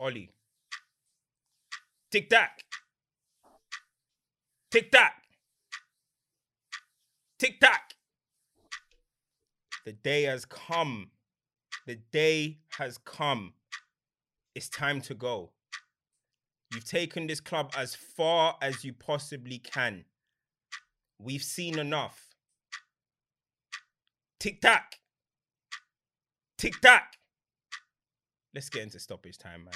Ollie. Tic tac. Tic tac. Tic tac. The day has come. The day has come. It's time to go. You've taken this club as far as you possibly can. We've seen enough. Tic tac. Tic tac. Let's get into stoppage time, man.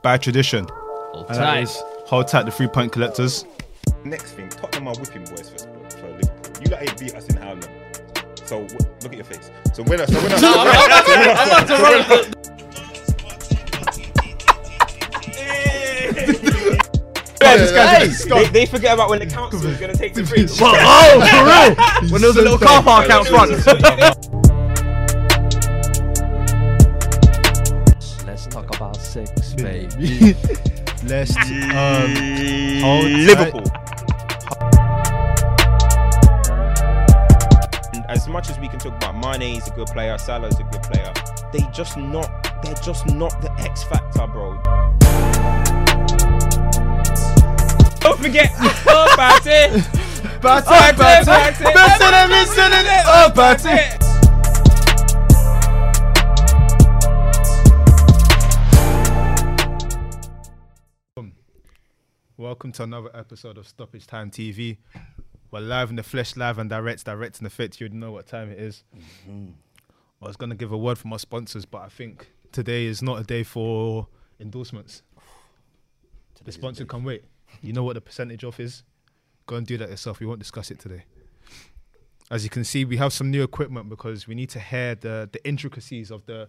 By tradition. Hold uh, And tight. is hold tight the three point collectors. Next thing, Tottenham are whipping boys for, for Liverpool. You lot ain't beat us in how long? So w- look at your face. So when I, so when I, No, I'm about to- I'm about to run the- they, they forget about when the council is gonna take the free. oh, for real? When there was a little car park out front. Six, baby. Let's um hold. Liverpool. And as much as we can talk about Mane he's a good player, Salah's a good player, they just not. They're just not the X factor, bro. Don't forget, oh, Party. Party, Party, party, party. missing it, missing it, oh party. Welcome to another episode of Stoppage Time TV. We're live in the flesh, live and direct, direct in the fit. You know what time it is. I was gonna give a word from our sponsors, but I think today is not a day for endorsements. The sponsor can wait. You know what the percentage off is? Go and do that yourself. We won't discuss it today. As you can see, we have some new equipment because we need to hear the the intricacies of the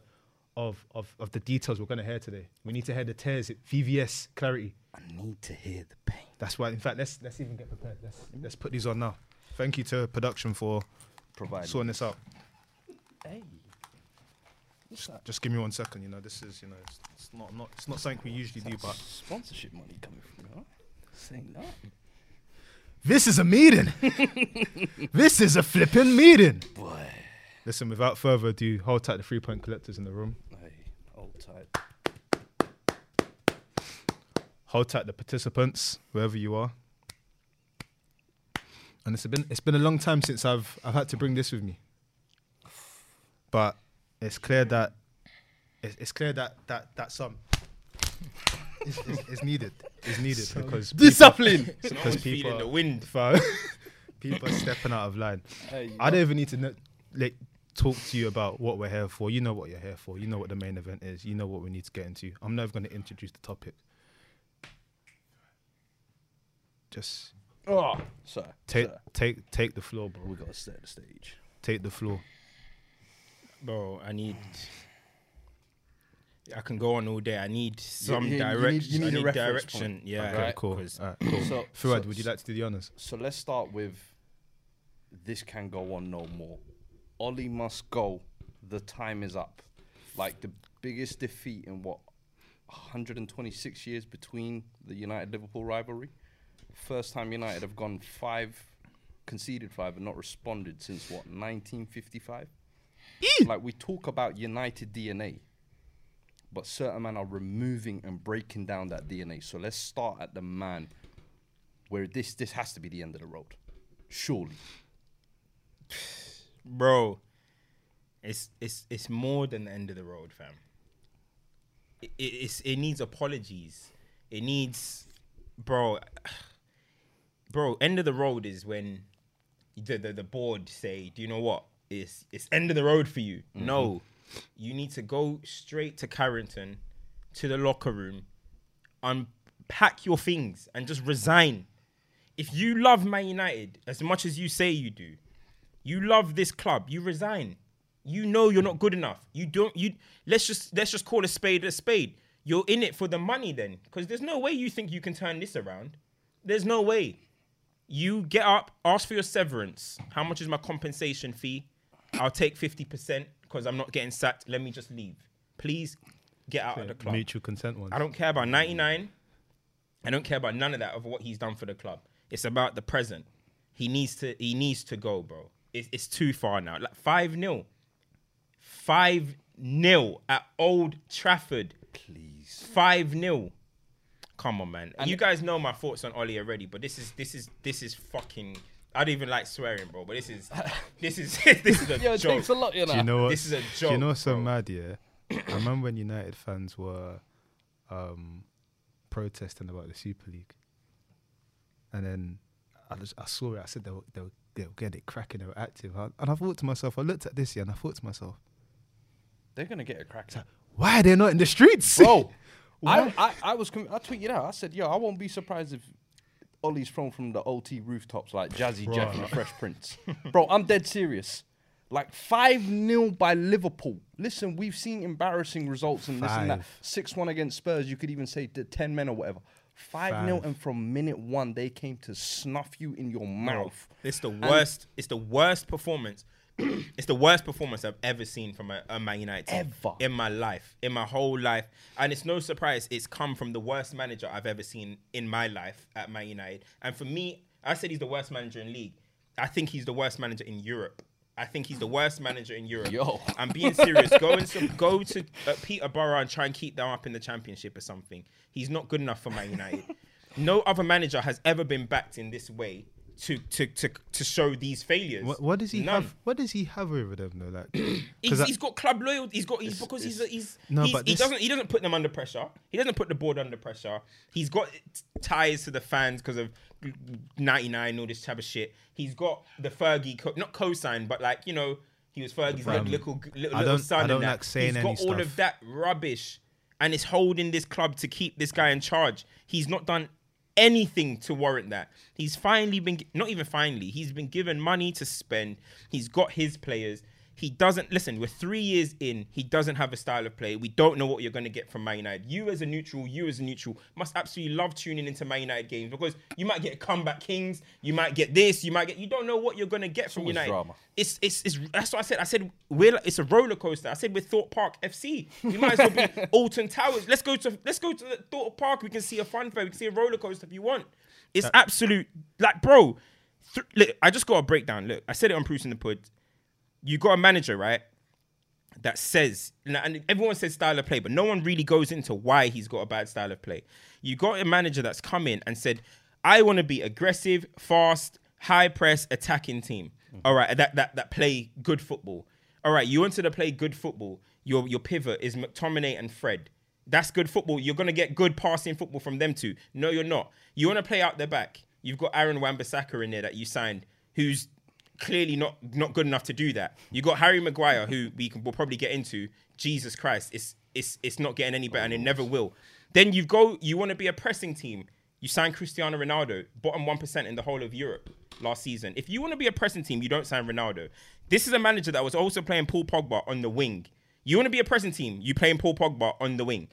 of of, of the details we're gonna hear today. We need to hear the tears, VVS clarity. I need to hear the pain. That's why. In fact, let's let's even get prepared. Let's let's put these on now. Thank you to production for providing sorting this out. Hey. What's that? Just give me one second. You know, this is you know, it's, it's not not it's not something we usually do, but Sponsorship money coming from you. Saying that. this is a meeting. this is a flipping meeting. Boy. Listen, without further ado, hold tight the three point collectors in the room. Hey, hold tight. Hold tight the participants, wherever you are. And it's been it's been a long time since I've I've had to bring this with me. But it's clear that it's, it's clear that that that some is, is, is needed. Is needed because Discipline. because Someone's people feeling the wind. fo- people are stepping out of line. Hey, I don't even need to kn- like talk to you about what we're here for. You know what you're here for. You know what the main event is. You know what we need to get into. I'm never going to introduce the topic. Just Oh, sir. take sir. take take the floor, bro. We gotta set the stage. Take the floor. Bro, I need. I can go on all day. I need some you need- direction. you need I a need reference direction. point. Yeah, Okay, Right. cool. 'cause- Alright, cool. So- Fuad, so- would you like to do the honors? So let's start with this can go on no more. Ollie must go. The time is up. Like the biggest defeat in what 126 years between the United Liverpool rivalry. First time United have gone five, conceded five, and not responded since what 1955. like we talk about United DNA, but certain men are removing and breaking down that DNA. So let's start at the man where this this has to be the end of the road. Surely. bro, it's it's it's more than the end of the road, fam. It, it, it's it needs apologies. It needs, bro, bro. End of the road is when the the, the board say, do you know what? It's it's end of the road for you. Mm-hmm. No, you need to go straight to Carrington, to the locker room, unpack your things and just resign. If you love Man United as much as you say you do, you love this club, you resign. You know you're not good enough. You don't you let's just let's just call a spade a spade. You're in it for the money then because there's no way you think you can turn this around. There's no way. You get up, ask for your severance. How much is my compensation fee? I'll take 50% because I'm not getting sacked. Let me just leave. Please get out of the club. Mutual consent one. I don't care about 99. I don't care about none of that of what he's done for the club. It's about the present. He needs to he needs to go, bro. It's, it's too far now. Like 5 0. 5 0 at Old Trafford. Please. Five 0 Come on, man. And- you guys know my thoughts on Ollie already, but this is this is this is fucking. I don't even like swearing, bro. But this is this is this is a Yo, it joke. takes a lot, you know. Do you know what? This is a Do joke. you know what's so mad? Yeah, I remember when United fans were um, protesting about the Super League, and then I, just, I saw it. I said they were, they were, they were getting it cracking. They were active, I- and I thought to myself. I looked at this year and I thought to myself, They're gonna get a crack. why are they not in the streets, Bro, Why? I, I, I was com- I tweeted out. I said, yo, I won't be surprised if Ollie's thrown from the OT rooftops like Jazzy Jeff and the Fresh Prince. Bro, I'm dead serious. Like 5 0 by Liverpool. Listen, we've seen embarrassing results and this and that. 6 1 against Spurs, you could even say the 10 men or whatever. 5 0, and from minute one, they came to snuff you in your mouth. It's the worst. It's the worst performance. it's the worst performance I've ever seen from a, a Man United team Ever. in my life, in my whole life, and it's no surprise it's come from the worst manager I've ever seen in my life at Man United. And for me, I said he's the worst manager in league. I think he's the worst manager in Europe. I think he's the worst manager in Europe. Yo. I'm being serious. Go and some, go to uh, Peterborough and try and keep them up in the championship or something. He's not good enough for Man United. no other manager has ever been backed in this way to to to, to show these failures. What, what does he None. have? What does he have over them though? Like, He's, I- he's got club loyalty. He's got he's because he's a, he's, No, he's but he this- doesn't he doesn't put them under pressure. He doesn't put the board under pressure. He's got ties to the fans because of ninety nine all this type of shit. He's got the Fergie co- not co-sign, but like you know he was Fergie's little little, I little don't- son. I don't that. like saying He's got all stuff. of that rubbish, and it's holding this club to keep this guy in charge. He's not done anything to warrant that. He's finally been not even finally. He's been given money to spend. He's got his players. He doesn't listen. We're three years in. He doesn't have a style of play. We don't know what you're going to get from Man United. You as a neutral, you as a neutral, must absolutely love tuning into Man United games because you might get comeback kings. You might get this. You might get. You don't know what you're going to get from always United. drama. It's, it's it's that's what I said. I said we're it's a roller coaster. I said we're Thorpe Park FC. We might as well be Alton Towers. Let's go to let's go to the Thorpe Park. We can see a fun fair. We can see a roller coaster if you want. It's absolute like bro. Th- look, I just got a breakdown. Look, I said it on Bruce in the Pud. You got a manager, right? That says, and everyone says style of play, but no one really goes into why he's got a bad style of play. You got a manager that's come in and said, I want to be aggressive, fast, high press, attacking team. Mm. All right, that that that play good football. All right, you wanted to play good football. Your your pivot is McTominay and Fred. That's good football. You're gonna get good passing football from them two. No, you're not. You want to play out their back. You've got Aaron Wan-Bissaka in there that you signed, who's clearly not not good enough to do that. You got Harry Maguire, who we can we'll probably get into. Jesus Christ, it's it's it's not getting any better, and it never will. Then you go, you want to be a pressing team. You sign Cristiano Ronaldo, bottom one percent in the whole of Europe last season. If you want to be a pressing team, you don't sign Ronaldo. This is a manager that was also playing Paul Pogba on the wing. You want to be a pressing team, you playing Paul Pogba on the wing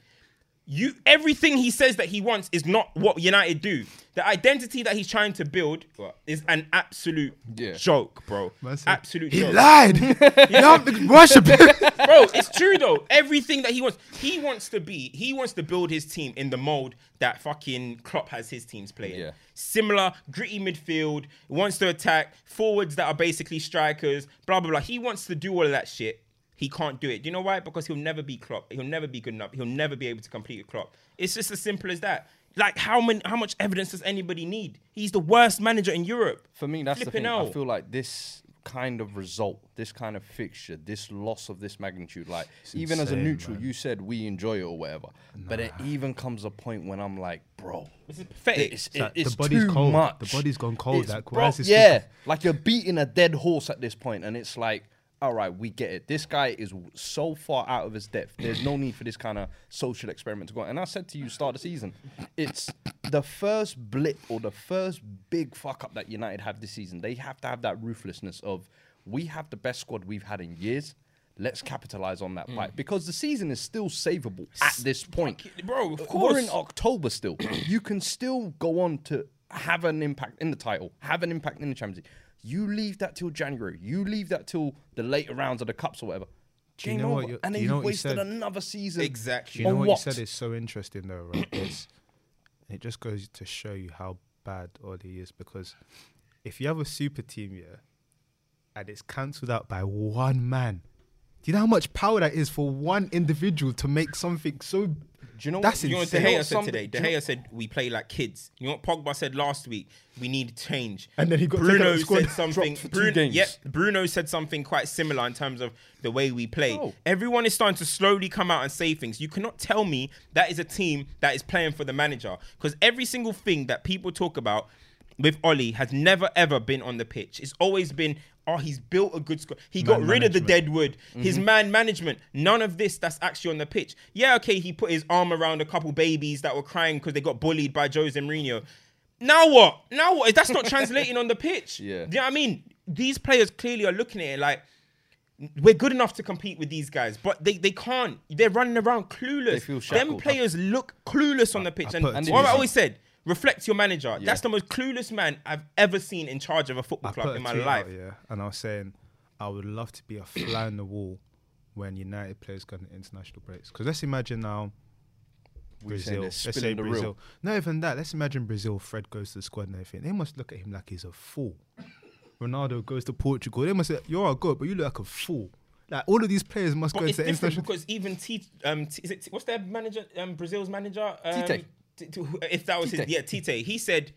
you everything he says that he wants is not what United do. The identity that he's trying to build is an absolute Yeah. joke, bro. Man said, Absolute He joke. lied. you have to worship him. bro, it's true though. Everything that he wants, he wants to be, he wants to build his team in the mold that fucking Klopp has his teams playing. Yeah. Similar, gritty midfield, wants to attack, forwards that are basically strikers, blah blah blah. He wants to do all of that shit. He can't do it. Do you know why? Because he'll never be Klopp. He'll never be good enough. He'll never be able to complete with Klopp. It's just as simple as that. Like how many, how much evidence does anybody need? He's the worst manager in Europe. For me, that's the Flipping thing. I feel like this kind of result, this kind of fixture, this loss of this magnitude, like even as a neutral, man. you said we enjoy it or whatever. But it even comes a point when I'm like, bro, This is pathetic. it's, like it's the body's too cold. much. The body's gone cold, It's- like, bro, is yeah, like you're beating a dead horse at this point, and it's like. All right, we get it. This guy is so far out of his depth. There's no need for this kind of social experiment to go. on. And I said to you, start the season, it's the first blip or the first big fuck up that United have this season. They have to have that ruthlessness of we have the best squad we've had in years. Let's capitalize on that Mm. fight because the season is still savable at this point, bro, of We're in October still. you can still go on to have an impact in the title, have an impact in the Champions League. You leave that till January. You leave that till the later rounds of the cups or whatever. Do you know what over. you- and then you know you wasted said? another season. Exactly. Do you know what, what? you said is so interesting though, right? It's, it just goes to show you how bad Oli is because if you have a super team, yeah, and it's cancelled out by one man, Do you know how much power that is for one individual to make something so? Do you know That's what? You know what De insane. You know Gea said today? do De you know- Gea said we play like kids. You know what Pogba said last week? We need change. And then he got Bruno the said something. Dropped Bruno, games. Yep, Bruno said something quite similar in terms of the way we play. Oh. Everyone is starting to slowly come out and say things. You cannot tell me that is a team that is playing for the manager because every single thing that people talk about with Ollie has never ever been on the pitch. It's always been, oh, he's built a good squad. He got Man rid of the management. dead wood. His mm-hmm. man management. None of this that's actually on the pitch. Yeah, okay, he put his arm around a couple babies that were crying because they got bullied by Jose Mourinho. Now what? Now what? That's not translating on the pitch. Yeah. Do you know what I mean? These players clearly are looking at it like we're good enough to compete with these guys, but they, they can't. They're running around clueless. They feel Them players look clueless on the pitch. I and put what you. always said, reflect your manager. That's the most clueless man I've ever seen in charge of a football I club put in a my tweet life. out, yeah, and I was saying I would love to be a fly on the wall when United players go on international breaks. Because let's imagine now Brazil. Let's say spilling the. Brazil. Not even that. Let's imagine Brazil. Fred goes to the squad and everything. They must look at him like he's a fool. Ronaldo goes to Portugal. They must say, "You're all good, but you look like a fool." Like all of these players must But go it's into international. because even T, um, T, is it T, what's their manager? Um, Brazil's manager. Um, Tite. If that was his, yeah, Tite. He said,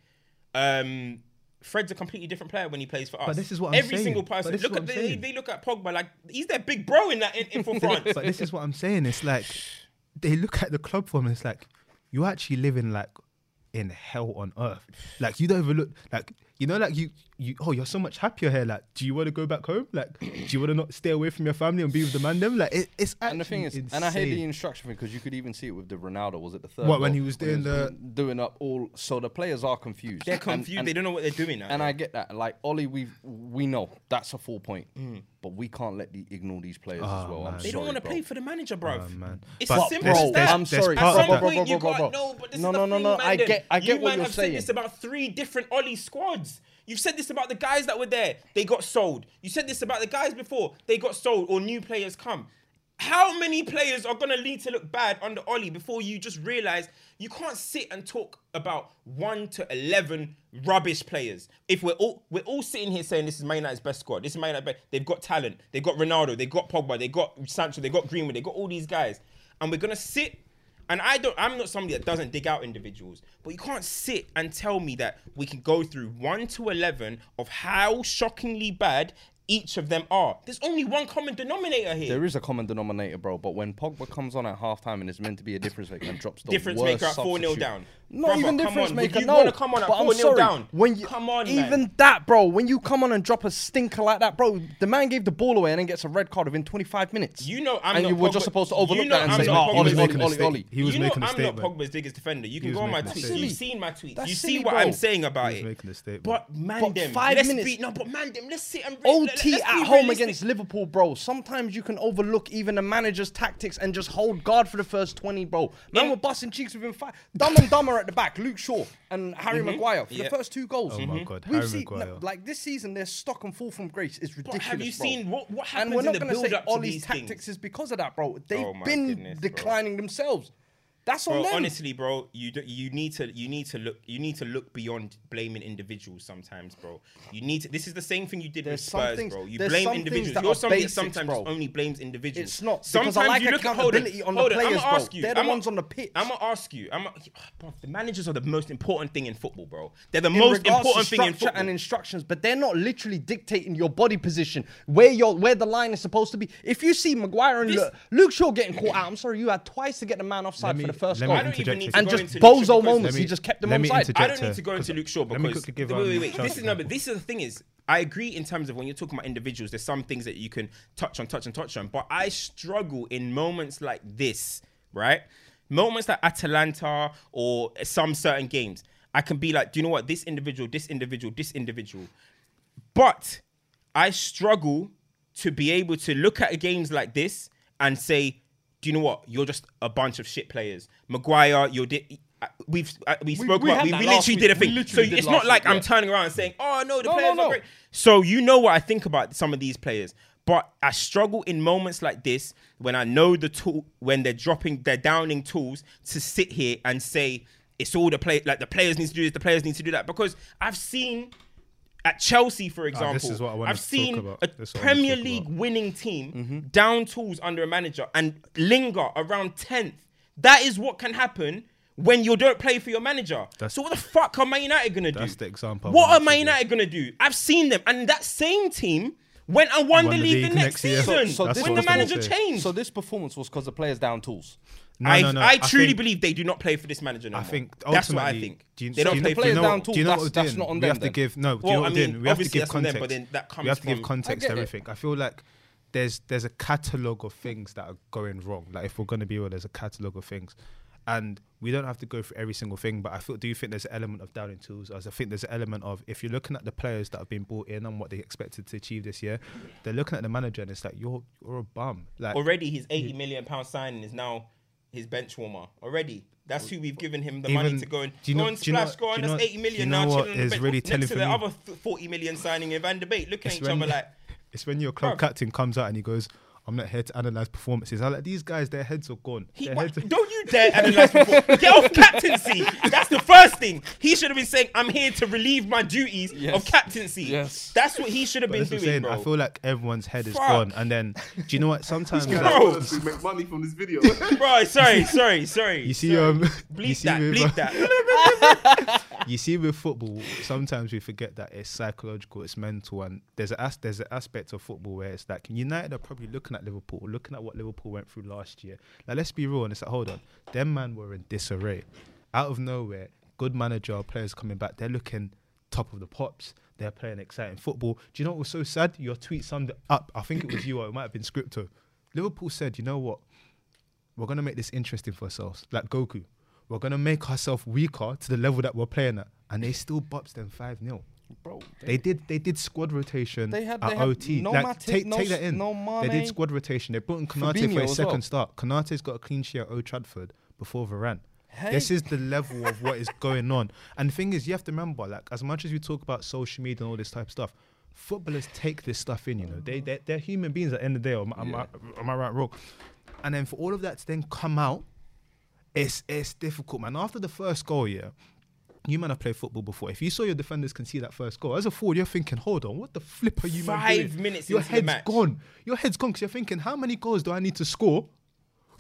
um, Fred's a completely different player when he plays for us. But this is what I'm every saying. single person. Look at I'm they, they look at Pogba like he's their big bro in that in, in for France. but this is what I'm saying. It's like they look at the club form and it's like you're actually living like in hell on earth. Like you don't even look like you know, like you you oh you're so much happier here. Like, do you want to go back home? Like, do you want to not stay away from your family and be with the man? Them like it, it's actually And the thing is, insane. and I hate the instruction thing because you could even see it with the Ronaldo. Was it the third? What, when he was doing the- doing up all? So the players are confused. They're confused. and- they don't know what they're doing now. And I get that. Like Ollie, we we know that's a full point, but we can't let the ignore these players as Oh, well. I'm. Mm. they sorry, don't want to play for the manager, bro. Oh, man. It's But as simple there's- as that. I'm sorry. part At of some that- point, you Bro, bro, bro, bro. No, but this No, is no, the no, thing, no, I get- I get you what you're saying. said this about three different Ollie squads. You've said this about the guys that were there. They got sold. You said this about the guys before. They got sold or new players come. How many players are gonna need to look bad under Ollie before you just realize you can't sit and talk about one to eleven rubbish players? If we're all we're all sitting here saying this is Man United's best squad, this is Man United's best. They've got talent. They've got Ronaldo. They've got Pogba. They've got Sancho. They've got Greenwood. They've got all these guys, and we're gonna sit. And I don't. I'm not somebody that doesn't dig out individuals, but you can't sit and tell me that we can go through one to eleven of how shockingly bad each of them are. There's only one common denominator here. There is a common denominator, bro. But when Pogba comes on at halftime and is meant to be a difference maker and drops the difference worst maker at 4 0 down. Not Brother, even difference on. maker. Would you no, want to come on at but I'm 4 0 sorry, down? When you, come on, even man. that, bro. When you come on and drop a stinker like that, bro, the man gave the ball away and then gets a red card within 25 minutes. You know I'm and not you were Pogba- just supposed to you overlook know that and I'm say, not "Oh, Pogba's Ollie, he was Ollie, making a Ollie, state- Ollie." He was you know making a I'm statement. not Pogba's biggest defender. You can go on my making a tweets. You've seen my tweets. You see what. I'm saying about He was it. making a statement. But man, them. five let's minutes- no, but man, them. Let's sit and OT let- at home realistic. against Liverpool, bro. Sometimes you can overlook even the manager's tactics and just hold guard for the first 20, bro. Man, In- we're busting cheeks within five. Dumb and Dumber at the back, Luke Shaw and Harry mm-hmm. Maguire for Yeah. the first two goals. Oh my mm-hmm. God, We've Harry seen, Maguire. like this season, their stock and fall from grace is ridiculous. But have you bro. seen what, what happens? And we're not going to say up to Ollie's these tactics things? is because of that, bro. They've Oh been goodness, bro. declining themselves. That's on them. honestly, bro, you do, you need to you need to look you need to look beyond blaming individuals sometimes, bro. You need to. This is the same thing you did There's with Spurs, things- bro. You blame some individuals. that You're are somebody basics, that sometimes bro. only blames individuals. It's not, because Sometimes I like you look at hold accountability on the hold players, I'm gonna ask you. They're the I'm ones on the pitch. I'm gonna ask you. I'm. A, bro, the managers are the most important thing in football, bro. They're the in most important to thing in structure football. and instructions, but they're not literally dictating your body position where your where the line is supposed to be. If you see Maguire and This- Lu- Luke Shaw getting caught out, I'm sorry, you had twice to get the man offside for the first let goal, me I don't even need to and go just into Luke Shaw bozo because- moments. Let he just kept them let me onside. interject I don't need to go into Luke Shaw let me because give, wait, wait, wait. This is an no, but this is the thing is, I agree in terms of when you're talking about individuals. There's some things that you can touch on, touch on, touch on. But I struggle in moments like this, right? Moments like Atalanta or some certain games. I can be like, do you know what? This individual, this individual, this individual. But I struggle to be able to look at games like this and say, do you know what? You're just a bunch of shit players. Maguire, you're. Di- uh, We've uh, we spoke we about we, we literally week. did a thing. So it's not like week, I'm yeah. turning around and saying, "Oh no, the No, no, players no. are great." So you know what I think about some of these players, but I struggle in moments like this when I know the tool when they're dropping, they're downing tools to sit here and say it's all the play like the players need to do this, the players need to do that because I've seen at Chelsea, for Ah, example, this is what I wanted I've to talk seen about. a This is what I wanted to Premier League about. winning team Mm-hmm. down tools under a manager and linger around 10th. That is what can happen when you don't play for your manager. That's- so what the fuck are Man United gonna do? That's the example What are wanted Man. United gonna do? I've seen them, and that same team went and won, the, league the next, year. season So- so when the manager changed. So this performance was because the players down tools. No, I, no, no. I truly think- believe they do not play for this manager no I think that's what I think. Do you, they don't do you, play know- for down do you know what that's- that's not on we them have to then. give no. Do Well, you know what I mean. We have to give on them, context. but then that we have to give context I to get it. everything. I feel like there's there's a catalogue of things that are going wrong. Like if we're gonna be real, there's a catalogue of things. And we don't have to go through every single thing, but I feel, do you think there's an element of doubting tools? As I think there's an element of if you're looking at the players that have been brought in and what they expected to achieve this year, they're looking at the manager and it's like you're you're a bum. Like Already, his 80 million pound signing is now his bench warmer. Already. That's who we've given him the money to go and do you go know- and know- splash, go on. That's know- 80 do you now. know what chilling is really Next telling to the me? other 40 million signing in Van de Beek, looking It's at each other like, It's when your club captain comes out and he goes, "I'm not here to analyze performances." I'm like, these guys, their heads are gone. He, heads are- don't you dare analyze before. Get off captaincy. That's the thing. He should have been saying, I'm here to relieve my duties Yes. of captaincy. Yes. That's what he should have been that's what I'm doing, saying. bro. I feel like everyone's head is Fuck. gone. And then, do you know what? Sometimes, Bro. like, to make money from this video. bro, sorry, sorry, sorry. you see, sorry. um, you bleep see that, with, bleep that. you see with football, sometimes we forget that it's psychological, it's mental, and there's a as- there's an aspect of football where it's like United are probably looking at Liverpool, looking at what Liverpool went through last year. Now let's be real, and it's like, hold on, them man were in disarray, out of nowhere. Good manager, players coming back, they're looking top of the pops. They're playing exciting football. Do you know what was so sad? Your tweet summed it up. I think it was you, or it might have been Scripto. Liverpool said, you know what? we're gonna make this interesting for ourselves, like Goku. We're gonna make ourselves weaker to the level that we're playing at, and they still bops them five 0 Bro, They did. They did squad rotation They had- at they OT. no like, take no take that in. no they did squad rotation. They brought in Konate Fabinho for a second well. start. Konate's got a clean sheet at Old Trafford before Varane. Hey. This is the level of what is going on. And the thing is, you have to remember, like, as much as we talk about social media and all this type of stuff, footballers take this stuff in. You know, they they're, they're human beings at the end of the day. Am, am, I, am I right, wrong? And then for all of that to then come out, it's it's difficult, man. After the first goal, yeah, you man have played football before. If you saw your defenders concede that first goal, as a forward, you're thinking, hold on, what the flip are you man Five doing? minutes Your into the head's gone. Your head's gone because you're thinking, how many goals do I need to score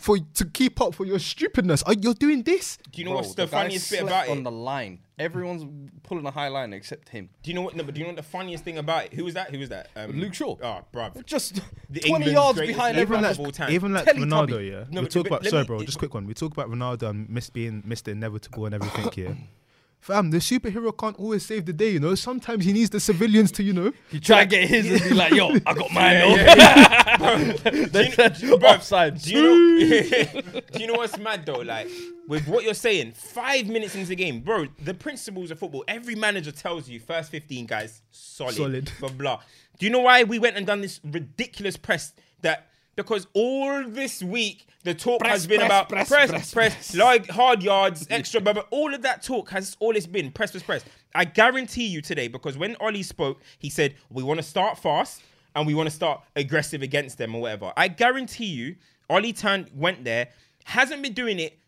for to keep up for your stupidness? Are you're doing this? Do you know bro, what's the, guy funniest bit about on it? On the line. Everyone's pulling a high line except him. Do you know what? No, but do you know what the funniest thing about it? Who was that? Who was that? Um, Luke Shaw. Oh, bruv. Just The 20 England's yards behind everyone. Even like, of all time. even like Teletubby. Ronaldo, yeah. No, we but- talk but about let sorry, me- bro. it- Just quick one. We talk about Ronaldo and miss being Mr. Inevitable and everything. Yeah, fam, the superhero can't always save the day. You know, sometimes he needs the civilians to, you know. He try to get his and be like, yo, I got mine. though. they said Bruv, offside. Do you know? do you know what's mad though? Like with what you're saying, five minutes into the game, bro. The principles of football. Every manager tells you first fifteen guys solid, Solid. blah blah. Do you know why we went and done this ridiculous press? That because all this week the talk has been press, about press, press, press, press, press. like hard yards, extra, blah. All of that talk has all it's been press, press, press. I guarantee you today because when Ollie spoke, he said we want to start fast and we want to start aggressive against them or whatever. I guarantee you, Ollie turned went there, hasn't been doing it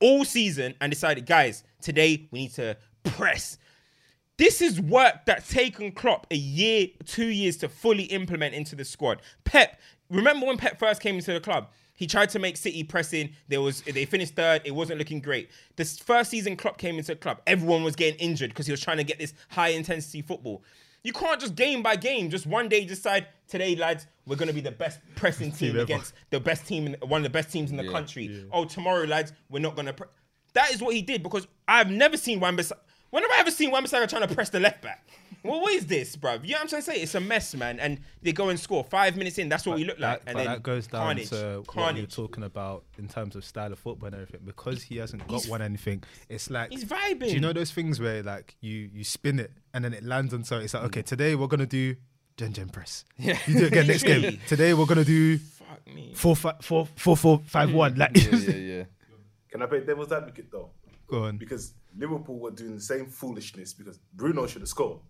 all season, and decided, guys, today we need to press. This is work that's taken Klopp a year, two years to fully implement into the squad. Pep, remember when Pep first came into the club? He tried to make City pressing. There was they finished third. It wasn't looking great. This first season Klopp came into the club. Everyone was getting injured because he was trying to get this high intensity football. You can't just game by game, just one day decide today, lads, we're gonna be the best pressing team ever. against the best team, in, one of the best teams in the country. Oh, tomorrow, lads, we're not gonna. Pre-. That is what he did because I've never seen Wan-Bissaka. When have I ever seen Wan-Bissaka trying to press the left back? Well, what is this, bruv? You know what I'm trying to say? It's a mess, man. And they go and score five minutes in. That's what we look like. That, and but then that goes down carnage, to what carnage. you're talking about in terms of style of football and everything. Because he hasn't got He's- one anything, it's like He's vibing. Do you know those things where like you you spin it and then it lands on so It's like okay, today we're gonna do gen gen press. Yeah. You do it again next game. Today we're gonna do Fuck me. four five four four four five one. Like yeah, yeah, yeah. Can I play devil's advocate though? go on. Because Liverpool were doing the same foolishness because Bruno should have scored.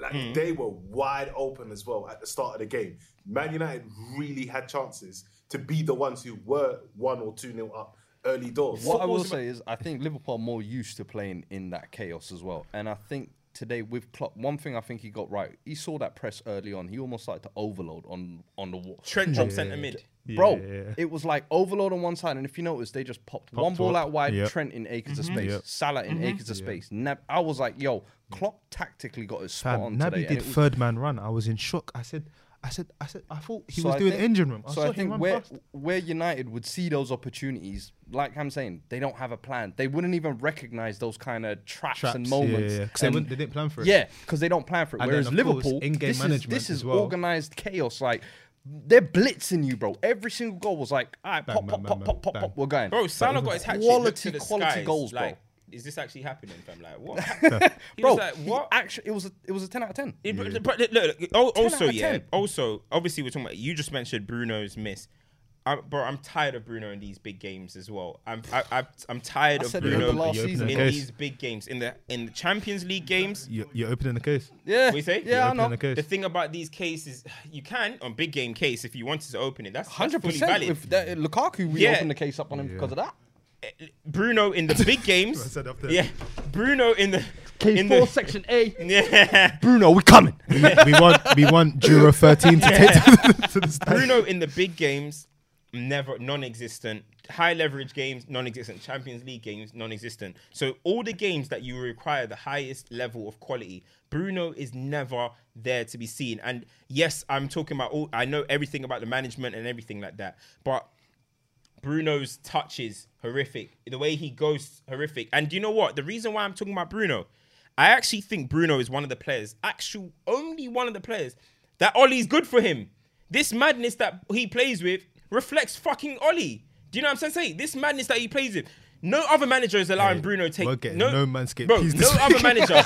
Like Hmm. they were wide open as well at the start of the game. Man United really had chances to be the ones who were one or two nil up early doors. What I will Football's say is, I think Liverpool are more used to playing in that chaos as well, and I think today with Klopp, one thing I think he got right. He saw that press early on. He almost started to overload on on the wall. Trent dropped centre mid. Bro, Yeah, yeah. it was like overload on one side, and if you notice, they just popped, one ball up. out wide, Yep. Trent in acres of Mm-hmm. space, Yep. Salah in acres of space. Nab- I was like, yo, Klopp tactically got his spot Fam, on Naby today. and did it was- third man run. I was in shock. I said, I said, I said, I thought he So was I doing think- engine room. I so saw I think where past. where United would see those opportunities, like I'm saying, they don't have a plan. They wouldn't even recognize those kind of traps, Traps, and moments. yeah, yeah. 'Cause they And- wouldn't- they didn't plan for it. Yeah, because they don't plan for it. And Whereas of Liverpool, in-game this is, this is well. organized chaos. Like they're blitzing you, bro. Every single goal was like, all right, Bang, pop, bang, pop, bang, pop, bang, pop, pop, bang. pop. We're going. Bro, Salah got his hat quality, Looked to the quality skies, goals, bro. Like, is this actually happening, fam? Like, what? he bro, was like, what? Actually, it was a, it was a ten out of ten. It- but, but look, look, al- also, out of yeah. 10. Also, obviously, we're talking about. You just mentioned Bruno's miss. I'm, bro, I'm tired of Bruno in these big games as well. I'm, I, I, I'm tired I of Bruno over last You the in these big games. In the in the Champions League games, You, you're opening the case. Yeah, What you say? yeah, I You're know. the case. the thing about these cases, you can on big game case if you wanted to open it. That's that's Hundred fully percent. valid. With that, Lukaku, we Yeah. opened the case up on him because of that. Bruno in the big I games, said up there. yeah. Bruno in the Case in four, the section A. yeah. Bruno, we coming. we, we want we want Jura 13 to take to, to the stand. Bruno in the big games, never non-existent. High leverage games, non-existent. Champions League games, non-existent. So all the games that you require the highest level of quality, Bruno is never there to be seen. And yes, I'm talking about all. I know everything about the management and everything like that, but Bruno's touches horrific. The way he goes horrific. And you know what? The reason why I'm talking about Bruno, I actually think Bruno is one of the players, actual only one of the players that Ollie's good for him. This madness that he plays with reflects fucking Ollie. Do you know what I'm saying? Say? This madness that he plays with. No other manager is allowing Hey, Bruno to take no, no manscaped bro. No other manager,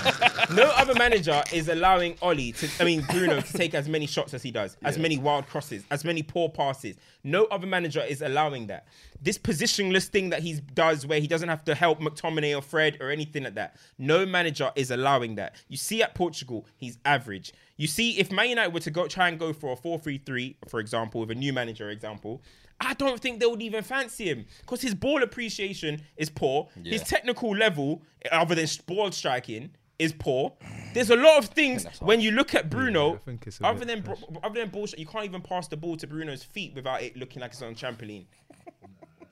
no other manager is allowing Ollie to, I mean Bruno to take as many shots as he does, as many wild crosses, as many poor passes. No other manager is allowing that. This positionless thing that he does, where he doesn't have to help McTominay or Fred or anything like that. No manager is allowing that. You see at Portugal, he's average. You see, if Man United were to go try and go for a 4-3-3, for example, with a new manager example, I don't think they would even fancy him because his ball appreciation is poor. His technical level, other than ball striking, is poor. There's a lot of things when you look at Bruno, I think it's other than bro- other than bullshit, you can't even pass the ball to Bruno's feet without it looking like it's on trampoline.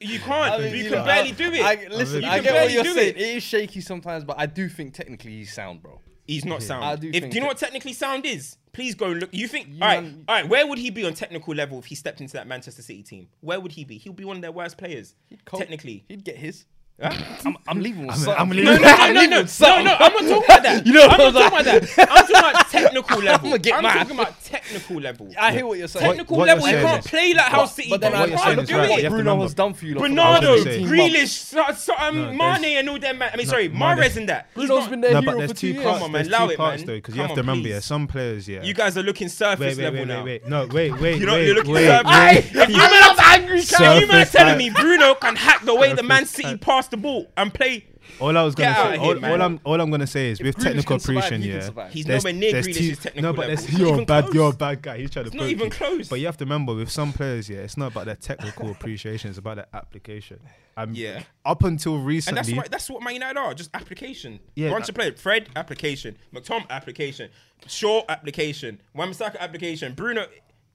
You can't. I mean, you you can know, barely I- do it. I, listen, You I can get what you're do saying. it. It is shaky sometimes, but I do think technically he's sound, bro. He's not sound. I do if, think do you know what technically sound is? Please go and look. You think? All right, all right. Where would he be on technical level if he stepped into that Manchester City team? Where would he be? He'll be one of their worst players. Co- technically. he'd get his. Huh? I'm, I'm leaving with I'm- something. I'm leaving- No, no, no, no, no, no, no. I'm not talking about that. You know what I'm not I'm talking about that. I'm talking about technical level. I'ma get I'm mad. talking about technical level. I hear what you're saying. Technical what level, you're you saying can't is- play like how But- City but then. I what You you're can't saying is do right. do You what have to Bruno remember- has done for you. lot Bernardo, last say- 18 Grealish, months. so, so, um, No, Mane, and all them. Man. I mean, sorry, No, Mahrez Mane- and that. He's Bruno's not- been their No, but there's for two two years. parts. Come on, man, allow two it, parts man. though, because you have to remember, yeah, some players, yeah. You guys are looking surface wait, wait, level now. wait, wait. No, wait, wait, You're not. You're looking surface. wait. If you man are angry, you man telling me Bruno can hack the way the Man City type. The ball and play. All I was gonna Get out say, of here, all, man. all I'm, all I'm gonna say is with Grealish technical can survive, appreciation, he can yeah, survive. He's nowhere near Grealish's two- technical No, but level. there's, not you're a even bad, close. you're a bad guy. He's trying to. It's not poke even you. close. But you have to remember, with some players, yeah, it's not about their technical appreciation; it's about their application. Um, Yeah. Up until And recently, that's what that's what Man United are, just application. Yeah, Bunch that- of players. Fred application, McTom application, Shaw application, Wan-Bissaka application, Bruno.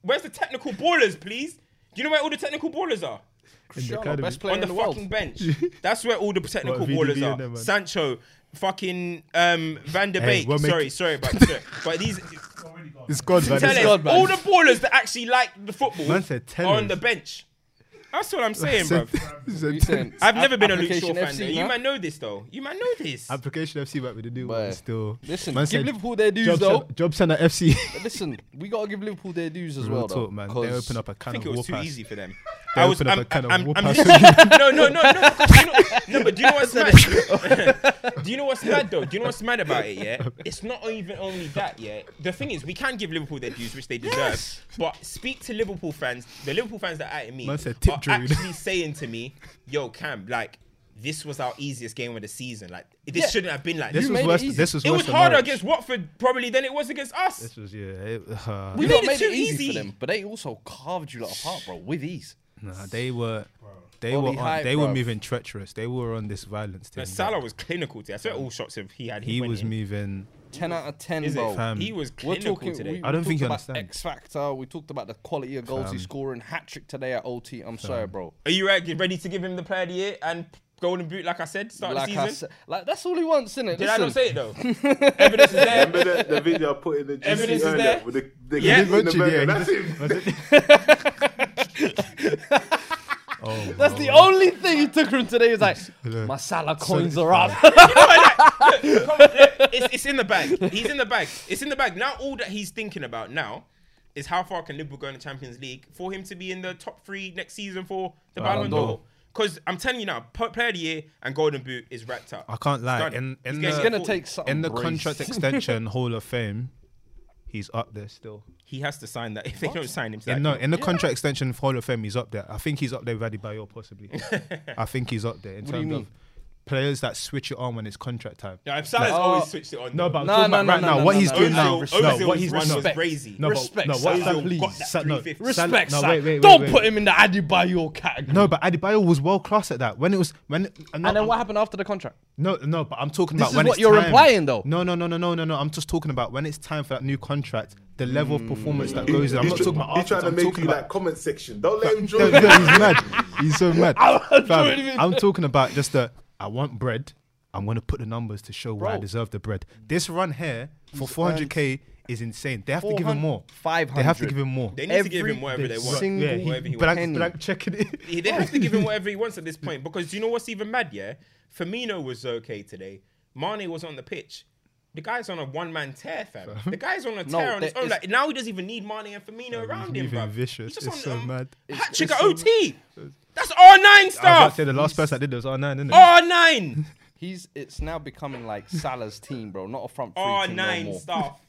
Where's the technical ballers, please? Do you know where all the technical ballers are? Cristiano, academy. best player on the, in the world. fucking bench. That's where all the technical VDB ballers are. them, man. Sancho, fucking um, Van der Hey, Beek. we're sorry, sorry, but, sorry, but these it's gone, man. tell It's us, gone, man. all the ballers that actually like the football Man said are on the bench. That's what I'm saying, Said- bro. said- I've app- never been a Luke Shaw application fan. FC, though. You might know this though. You might know this. Application FC back with the new Boy. one still. Listen, Man give said Liverpool their dues Job, though. center, Job Center FC. Listen, we gotta give Liverpool their dues as Real well, though. talk, man. They 'cause open up a I can think of it was too pass. easy for them. They I was. open up I'm, a can of I'm, war I'm pass. just- no, no, no, no. Do you know, no, but do you know what's mad? do you know what's mad though? Do you know what's mad about it? Yeah, it's not even only that. Yeah, the thing is, we can give Liverpool their dues, which they deserve. But speak to Liverpool fans. The Liverpool fans that are at me Man said tip are actually saying to me, "Yo, Cam, like." This was our easiest game of the season. Like this Yeah. shouldn't have been like This this. Was it worse. easy. This was It worse was than harder Norwich. against Watford probably than it was against us. This was yeah. It, uh, We We made made, it too it easy, easy. for them, but they also carved you lot apart, bro, with ease. nah, they were. They Bobby were on, Hype, they were moving treacherous. They were on this violence No, thing. Salah was clinical. Today. I saw all shots of he had. he went was in. moving 10 out of 10, Is bro. it? Fam. He was We're clinical talking. today. We, I don't think you talked about understand. X Factor. We talked about the quality of goals he's Fam. scoring. Hat trick today at OT. I'm sorry, bro. Are you ready, ready to give him the player of the year and golden boot? Like I said, start Like the season. said, like that's all he wants, isn't it? Did I not say it though? Evidence is there. Remember the, the video I put in the GC Evidence is earlier there. with the, the Yeah. kid in the Mentioned, yeah, That's him. Oh, That's the only thing he took from today. He's like, my Salah coins are up. Come on, it's, it's in the bag. He's in the bag. It's in the bag. Now all that he's thinking about now is how far can Liverpool go in the Champions League for him to be in the top three next season for the Ballon Ballon d'Or. d'Or. Because I'm telling you now, player of the year and golden boot is wrapped up. I can't lie. done. In He's in the gonna take something. in the brace. contract extension Hall of Fame, he's up there still. He has to sign that. If they don't sign him, In, no, in the contract extension Hall of Fame, he's up there. I think he's up there with Adebayor possibly. I think he's up there in What do you terms mean? of players that switch it on when it's contract time. no, if Salah's Oh. always switched it on. No, though. but I'm No, talking no, about no, right no, now. no, what no, he's no. doing Ozil- now. Ozil's no, what he's run was respect. crazy. No, but, Respect no, what he's Salah, done, please. Sa- no, 350. Sal- Respect, no, Salah. wait, wait, Don't wait, put wait. him in the Adebayor category. No, but Adebayor was world class at that. When it was when and, and then what happened after the contract? No, no, but I'm talking about when it's time. This about is when what it's you're time. implying, though. No, no, no, no, no, no, no. I'm just talking about when it's time for that new contract, the level of performance that mm. goes in. I'm He's, not tr- talking about he's trying to I'm make you like comment section. Don't let him No, no, he's mad. He's so mad. I'm Fam, joining him. I'm talking about just the I want bread. I'm gonna put the numbers to show why I Bro. deserve the bread. This run here for 400k is insane. They have to give him 400, more. They have to give him more. They need to give Every him whatever they want. single yeah, he, whatever he blank, penny. blank checking it. He- They have to give him whatever he wants at this point because do you know what's even mad? Yeah, Firmino was okay today. Mane was on the pitch. The guy's on a one man tear, fam. The guy's on a No, tear on his there own. is- Like now he doesn't even need Mane and Firmino around him, moving bro. vicious. It's so mad. Hat trick it's at so OT. That's R9 I was about to stuff. say the last person that did was R9, isn't it? R9. He's it's now becoming like Salah's team, bro, not a front three team no R9 more. stuff.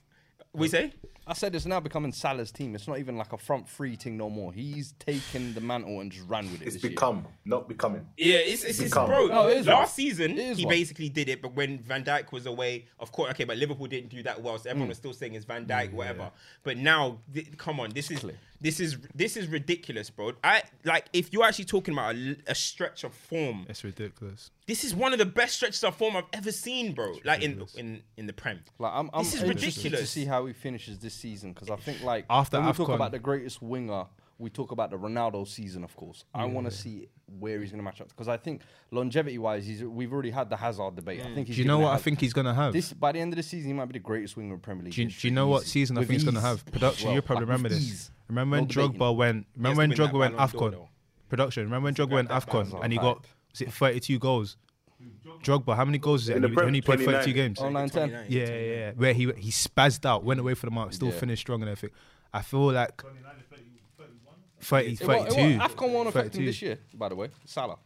We say? I said it's now becoming Salah's team. It's not even like a front three team no more. He's taken the mantle and just ran with it. It's this year. become, not becoming. Yeah, it's, it's, it's become. bro. No, it is last one. season, It is he one. basically did it, but when Van Dijk was away, of course, okay, but Liverpool didn't do that well, so Mm. everyone was still saying it's Van Dijk, whatever. But now, th- come on, this is Clear. This is this is ridiculous, bro. I like if you're actually talking about a, a stretch of form. It's ridiculous. This is one of the best stretches of form I've ever seen, bro. Like in in in the Prem. Like I'm, I'm This is interested to see how he finishes this season because I think like After when we talk about the greatest winger, we talk about the Ronaldo season, of course. I want to see where he's going to match up because I think longevity wise, he's we've already had the Hazard debate. I mm. think he's Do you know what it I think he's gonna have? This by the end of the season, he might be the greatest winger in Premier League. Do you, do you know what easy. season I With think he's gonna have? Production, Well, you probably like, remember this. ease. Remember when No debating Drogba went? Remember when win that Drogba went Afcon? though. Production. Remember when Drogba went Afcon and he got was it 32 goals? Drogba, how many goals is it? And he, Prem, when he played 32 games. Oh, 9 10. Yeah, yeah, yeah. Where he he spazzed out, went away for the mark, still Yeah. finished strong and everything. I feel like 30, It won't- it 32. won't- AFCON won't affect him 32. this year, by the way. Salah.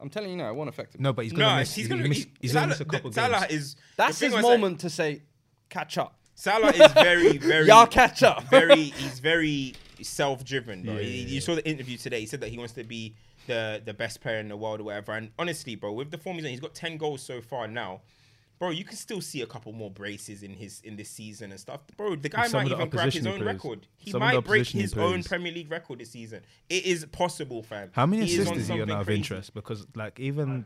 I'm telling you now, it won't affect him. No, but he's gonna No, miss. he's He's gonna gonna miss. he- He's gonna Salah, miss a couple Salah games. is That's the his thing was that moment to say, catch up. Salah is very very Y'all catch up. very he's very self-driven. Bro. Yeah, He- yeah, you saw the interview today. He said that he wants to be the the best player in the world or whatever. And honestly, bro, with the form he's on, he's got ten goals so far now. Bro, you can still see a couple more braces in his in this season and stuff. Bro, the guy might the even crack his own record. He Some might break his own. Premier League record this season. It is possible, fam. How many He is assists on is he on out of interest? Because like even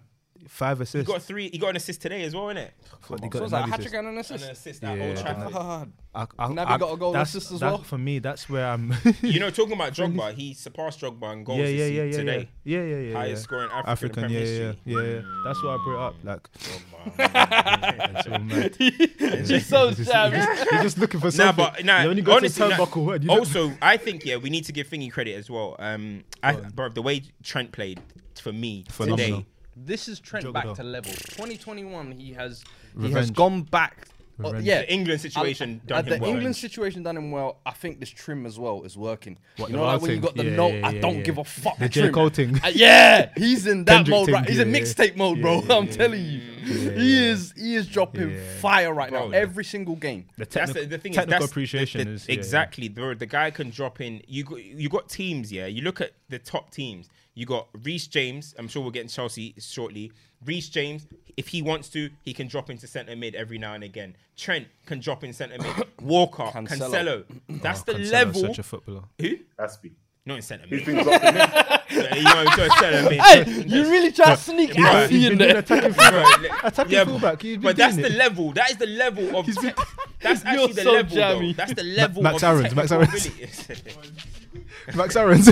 five assists. He got three. He got an assist today as well, innit? But he So got it's like a hat trick and an And assist. an assist at Yeah, Old yeah, Trafford. God. I, I, Naby I- got a goal that's- assist as that- well. For me, that's where I'm. You know, talking about Drogba, he surpassed Drogba in goals yeah, yeah, yeah, yeah, today. yeah, yeah, yeah, yeah. Highest yeah. scoring African, African, in yeah, Premier yeah, history. yeah, yeah. That's why I brought it up. Like, Drogba. so mad. He's so just- savage. he's just- just looking for something. Nah, something. but nah, you only got honestly, to nah. turnbuckle. what, you know? Also, I think yeah, we need to give Thingy credit as well. Um, I, bro, the way Trent played for me Phenomenal. today, This is Trent Jogger back to level. 2021, he has he has gone back. Revenge. yeah, the England situation Uh, done the him well. England situation done him well. I think this trim as well is working. What, you know, like when you got the Yeah, note, yeah, I don't yeah. give a fuck. The J. trim. Cole thing. Uh, yeah, he's in that Kendrick mode. thing, Right. He's in mixtape mode, bro. yeah, I'm yeah. telling you, Yeah, he is he is dropping Yeah. fire right now. Bro. Every single game. The That's technical, the, the thing. technical is, that's appreciation the, the, is yeah, yeah. exactly bro. The guy can drop in. You got you got teams. Yeah, you look at the top teams. You got Reece James. I'm sure we'll get in Chelsea shortly. Reece James, if he wants to, he can drop into centre mid every now and again. Trent can drop in centre mid. Walker, Cancelo. Cancelo. Oh, that's Oh, the Cancelo's level. Such a footballer. Who? Aspie. Not in centre Who mid. thinks up the mid? Yeah, you know, centre mid. Hey, you really try to sneak Bro, Alfie in there. attacking Bro, fullback. Attacking yeah, fullback. He's been But that's doing the level. That is the level of. Te- that's actually the so level. Though. That's the level Max of Aarons, Max technical Aarons. Max Aarons.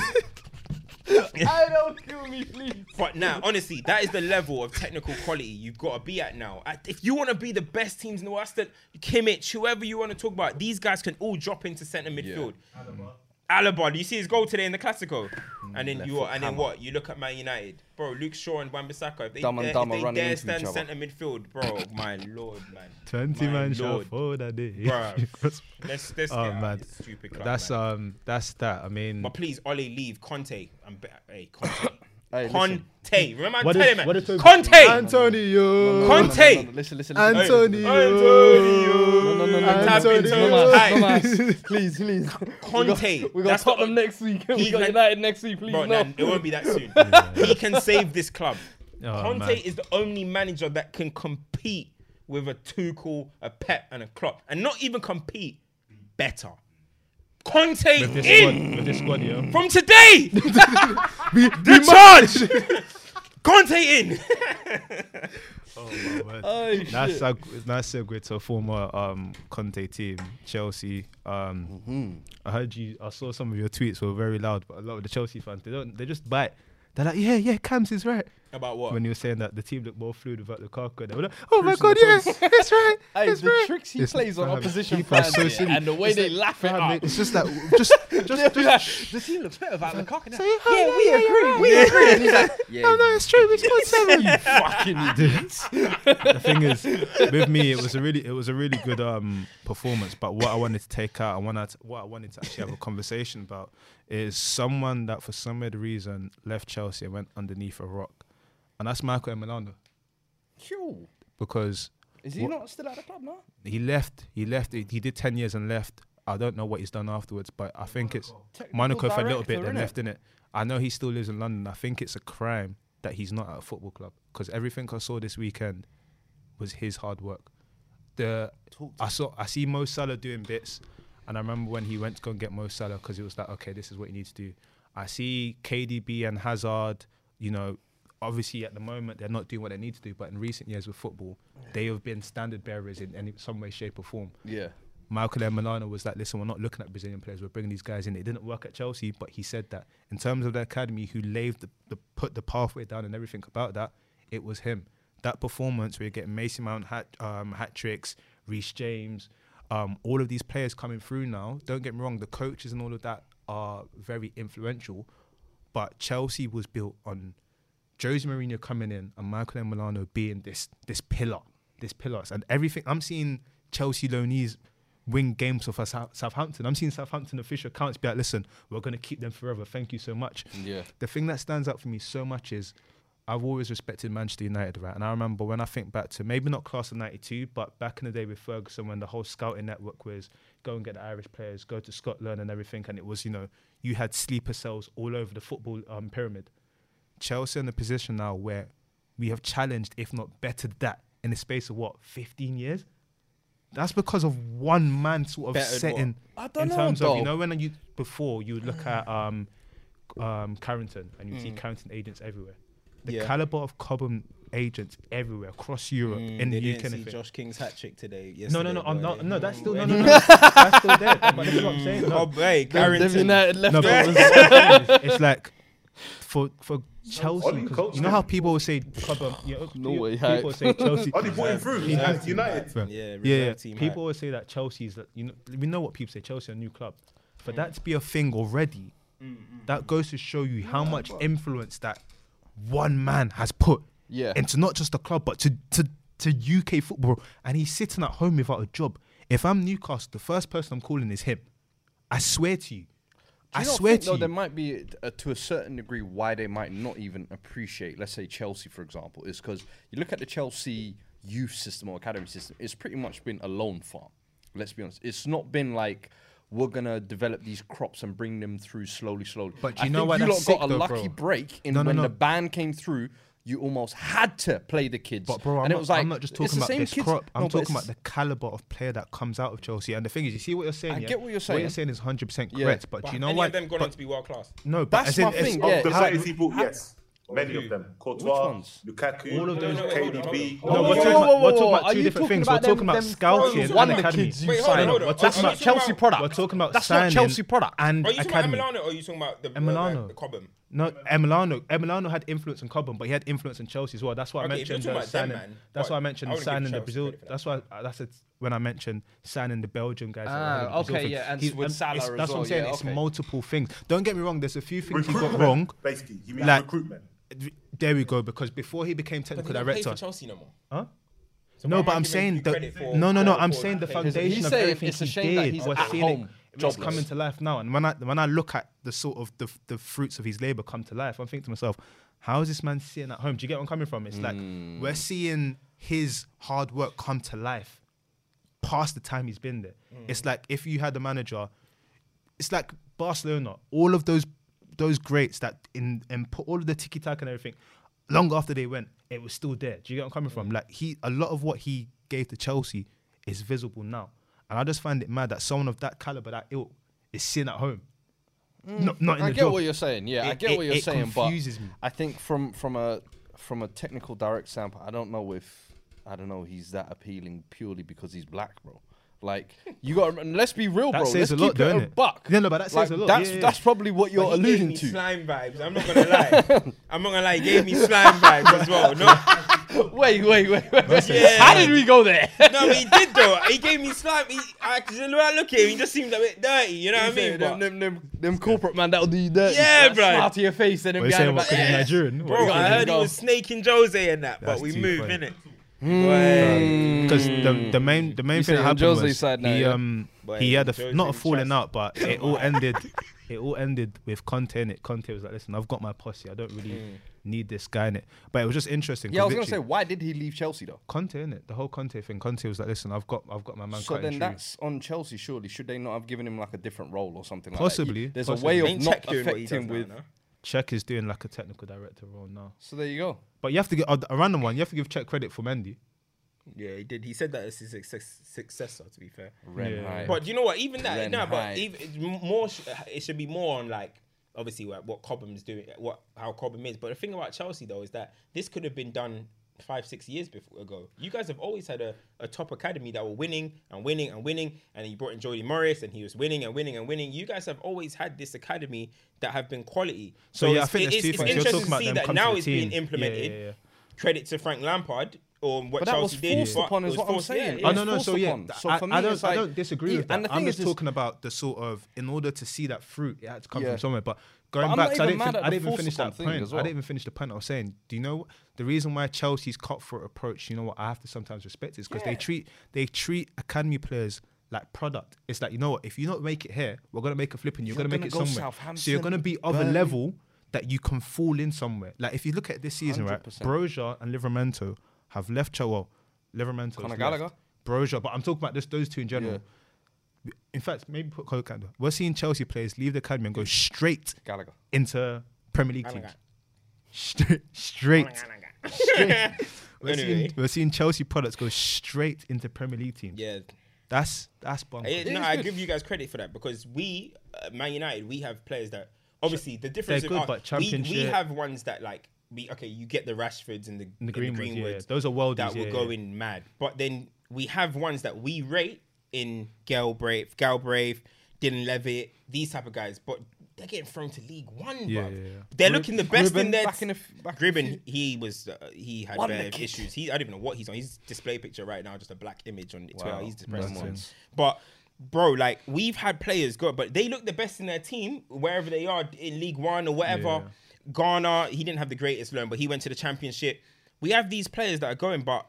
I don't kill me, please. But now, honestly, that is the level of technical quality you've got to be at now. If you want to be the best teams in the world, that's the Kimmich, whoever you want to talk about, these guys can all drop into centre midfield. Uh, Alaba, do you see his goal today in the Classico? And then Left you foot and then what? You look at Man United, bro. Luke Shaw and Wan-Bissaka. If they Dumb and dare, if they dare stand centre midfield, bro, my lord, man. Twenty My man shot lord. for that day. Bruh. Let's let's Oh, get man. this stupid club, That's man. um, that's that. I mean, But please, Ole, leave Conte. I'm be- hey Conte. Hey, Conte. listen. Remember I'm What telling is- man. what is- Conte. Antonio. Conte. Listen, listen, listen. Antonio. Antonio. No, no, no, no, I'm no, tapping Antonio. no, his no, no, no. please, please. Conte. We got That's the- Tottenham next week. We He's got like- United next week. Please, Bro, no. nah, it won't be that soon. he can save this club. Oh, Conte man. is the only manager that can compete with a Tuchel, a Pep, and a Klopp, and not even compete better. Conte with this in squad, with this squad, yeah. from today. the charge. Conte in. Oh, my word. Oh, That's a nice segue to a former um, Conte team, Chelsea. Um, Mm-hmm. I heard you. I saw some of your tweets were very loud, but a lot of the Chelsea fans they don't. They just bite. They're like, yeah, yeah, Cam's is right. About what? When you were saying that the team looked more fluid without Lukaku, they were like, oh my god, the yes, it's right, Hey, it's the right. tricks he It's- plays on fam, opposition people are fans so yeah, silly. and the way It's they like, laugh it fam, up. It's just that, just, just, just. the team looks better without Lukaku. Say, oh, yeah, we agree, we agree. And he's like, oh no, it's true, we scored seven. fucking idiots. the thing is, with me, it was a really, it was a really good um performance. But what I wanted to take out, I wanted, I, what I wanted to actually have a conversation about, is someone that for some weird reason left Chelsea and went underneath a rock, and that's Michael Emenalo Yo, because is he What- not still at the club now? he left, he left, he he did ten years and left. I don't know what he's done afterwards, but I think it's Technical Monaco for a little bit, then innit? left in it. I know he still lives in London. I think it's a crime that he's not at a football club because everything I saw this weekend was his hard work. The I saw I see Mo Salah doing bits, and I remember when he went to go and get Mo Salah because it was like, okay, this is what you need to do. I see KDB and Hazard, you know, obviously at the moment they're not doing what they need to do, but in recent years with football, they have been standard bearers in any some way, shape, or form. Yeah. Michael Emenalo was like, listen, we're not looking at Brazilian players. We're bringing these guys in. It didn't work at Chelsea, but he said that in terms of the academy, who laid the, the put the pathway down and everything about that, it was him. That performance where you're getting Mason Mount hat um, hat tricks, Reece James, um, all of these players coming through now. Don't get me wrong, the coaches and all of that are very influential, but Chelsea was built on Jose Mourinho coming in and Michael Emenalo being this this pillar, this pillars, and everything. I'm seeing Chelsea loanees win games for Sou- Southampton. I'm seeing Southampton official accounts be like, "Listen, we're going to keep them forever. Thank you so much." Yeah. The thing that stands out for me so much is I've always respected Manchester United, right? And I remember when I think back to maybe not class of '92, but back in the day with Ferguson, when the whole scouting network was go and get the Irish players, go to Scotland and everything, and it was you know you had sleeper cells all over the football um, pyramid. Chelsea in a position now where we have challenged, if not bettered that, in the space of what, 15 years? That's because of one man sort of Bettered what? setting I don't in know, terms of you know when you before you look at um um Carrington and you see Mm. Carrington agents everywhere. The Yeah. caliber of Cobham agents everywhere across Europe Mm, in they the didn't UK. see and. Josh King's hat trick today. No, Yesterday, no, no, I'm not, no. That's still no, Mm. no, no. that's still there. But that's what I'm saying. No, Oh, hey, Them, them Carrington. United no, but leftovers. it's, it's like for for Chelsea. Ollie 'cause coached you know how people will say Cobham. You know, No you- way, People hype. say Chelsea. Only brought him through. He at had to. United. Right. Yeah, yeah, yeah. team People hat. always say that Chelsea's, that- you know, we know what people say. Chelsea are a new club. For mm. that to be a thing already, mm, mm. that goes to show you how much influence that one man has put Yeah. into not just the club but to to to UK football. And he's sitting at home without a job. If I'm Newcastle, the first person I'm calling is him. I swear to you. Do I swear think, to though, you. there might be uh, to a certain degree why they might not even appreciate, let's say Chelsea, for example, is because you look at the Chelsea youth system or academy system. It's pretty much been a loan farm. Let's be honest. It's not been like we're gonna develop these crops and bring them through slowly, slowly. But I you know think what You that's lot got sick a though, lucky bro. break in No, no, when no. the ban came through. You almost had to play the kids. But bro, I'm, and it not, was like I'm not just talking the about this kids. crop. I'm No, talking about the caliber of player that comes out of Chelsea. And the thing is, you see what you're saying. I yeah? get what you're saying. What you're saying. saying is 100 percent Yeah. correct. But, But do you know any why? of them gone but- on to be world class? no, but That's as in, my it's- thing, Of yeah. the How- 30 people, yes. Many of them. Courtois, ones? Lukaku, All of those- No, no, wait, hold on, KDB. No, we're talking about, we're whoa, talking whoa, about are two different things. We're talking about them scouting and One academy. kids you Wait, hold signed. on, hold on. We're talking about Chelsea product. We're talking about That's not Chelsea product. and Are you talking about academy. Emenalo or are you talking about the Emenalo. The Cobham? No, Emenalo. Emenalo had influence in Cobham, but he had influence in Chelsea as well. That's why I Okay, if you're mentioned uh, about them, signing. man, that's why I I mentioned wouldn't signing the Chelsea Brazil. that. That's why uh, that's it, when I mentioned signing the Belgian guys. Ah, were heading Brazil okay, thing. yeah, and He's- with it's- Salah as That's what I'm saying. yeah, It's okay. multiple things. Don't get me wrong. There's a few things he got wrong. Basically, you mean Like- recruitment. There we go. Because before he became technical they don't director, for Chelsea no more. huh? So No, but I I'm saying the for- no, no, no. I'm saying the foundation of everything it's a he shame that did. he's we're at seeing home, it. It's coming to life now. And when I when I look at the sort of the the fruits of his labor come to life, I'm thinking to myself, how is this man sitting at home? Do you get where I'm coming from? It's like Hmm. we're seeing his hard work come to life past the time he's been there. Hmm. It's like if you had a manager, it's like Barcelona, all of those those greats that in and put all of the tiki taka and everything, long after they went, it was still there. Do you get where I'm coming from? Like he a lot of what he gave to Chelsea is visible now. And I just find it mad that someone of that caliber, that ilk, is sitting at home. Mm. Not, not in. I the get job. what you're saying. Yeah, I get it- what you're it saying. confuses but me. I think from from a from a technical direct standpoint, I don't know if I don't know he's that appealing purely because he's black, bro. Like you got. Let's be real, That bro. says let's a lot, keep don't it a it? buck. Yeah, no, but that says Like, a lot. That's Yeah, yeah, that's probably what you're But he gave alluding me to. slime vibes. I'm not gonna lie. I'm not gonna lie. He gave me slime vibes as well. No, wait, wait, wait, wait. Yeah. How did we go there? no, but he did though. He gave me slime. He, I, cause when I look at him, he just seemed a bit dirty. You know what I mean? them, them, them, them corporate man that'll do you dirty. Yeah, Like, bro. Smile to your face and then What you saying? What? Because he's Nigerian? bro, I heard he was snaking Jose and that, That's but we too move funny. in it. Because the the main the main You thing that happened Jose's was side now, he yeah? um Boy, he had a Jose not a falling out, but it all ended. It all ended with Conte in it. Conte was like, "Listen, I've got my posse. I don't really Mm. Need this guy in it." But it was just interesting. Yeah, I was gonna say, why did he leave Chelsea though? Conte in it. The whole Conte thing. Conte was like, "Listen, I've got I've got my man." So then through." that's on Chelsea. Surely, should they not have given him like a different role or something like Possibly, that? There's possibly. a way Ain't of not Cech doing what he does affecting now, with. no? Cech is doing like a technical director role now. So there you go. But you have to get a, a random one. You have to give Cech credit for Mendy. Yeah, he did. He said that it's his success, successor. To be fair, Ren Yeah. High. but you know what? Even that, Ren no, but even, it's more. sh- It should be more on like obviously what, what Cobham's doing, what how Cobham is. But the thing about Chelsea though is that this could have been done five, six years before ago. You guys have always had a, a top academy that were winning and winning and winning, and you brought in Jody Morris, and he was winning and winning and winning. You guys have always had this academy that have been quality. So, yeah, I it's, think it- it's, two it's. You're interesting talking to about see that now it's being team. Implemented. yeah, yeah. Credit to Frank Lampard on what But that Chelsea was did. forced upon, it is was what I'm saying. yeah, Oh no, no. So yeah, upon. So I, for I me, don't, it's I don't disagree Yeah, with that. and the I'm thing just is, talking about the sort of in order to see that fruit, it had to come Yeah. from somewhere. But going I'm back, I didn't, fin- I didn't even finish that thing point. as I didn't even finish the point I was saying. Do you know the reason why Chelsea's cutthroat approach? You know what I have to sometimes respect is because they treat they treat academy players. Like product, it's like you know what? If you don't make it here, we're gonna make a flip, and you're, You're gonna make gonna it go somewhere. So you're gonna be of a level that you can fall in somewhere. Like if you look at this season, right? 100%. Broja and Livramento have left. Chel- Well, Livramento. Conor Gallagher? Broja, but I'm talking about just those two in general. In fact, maybe put Cole Canada. We're seeing Chelsea players leave the academy and go straight Gallagher. into Premier League teams. Straight, straight, straight. We're, Anyway. seeing, we're seeing Chelsea products go straight into Premier League teams. yeah. That's that's bonkers. No, I give you guys credit for that because we, uh, Man United, we have players that obviously the difference. They're good, our- but we, we have ones that like we okay. You get the Rashfords and the, And the and Greenwoods, yeah, Greenwoods those are worldies, that yeah, going yeah. mad. But then we have ones that we rate in Galbraith, Galbraith, Dylan Levitt, these type of guys. But they're getting thrown to League One, Yeah, bro. yeah, yeah. They're looking the best in Gribben their back in the f- back in the Gribben, few- he was uh, he had Won the bare kid. issues. He I don't even know what he's on. His display picture right now, just a black image on Twitter. Wow. He's depressed. Nonsense. But bro, like we've had players go, but they look the best in their team wherever they are in League One or whatever. Ghana, he didn't have the greatest loan, but he went to the championship. We have these players that are going, but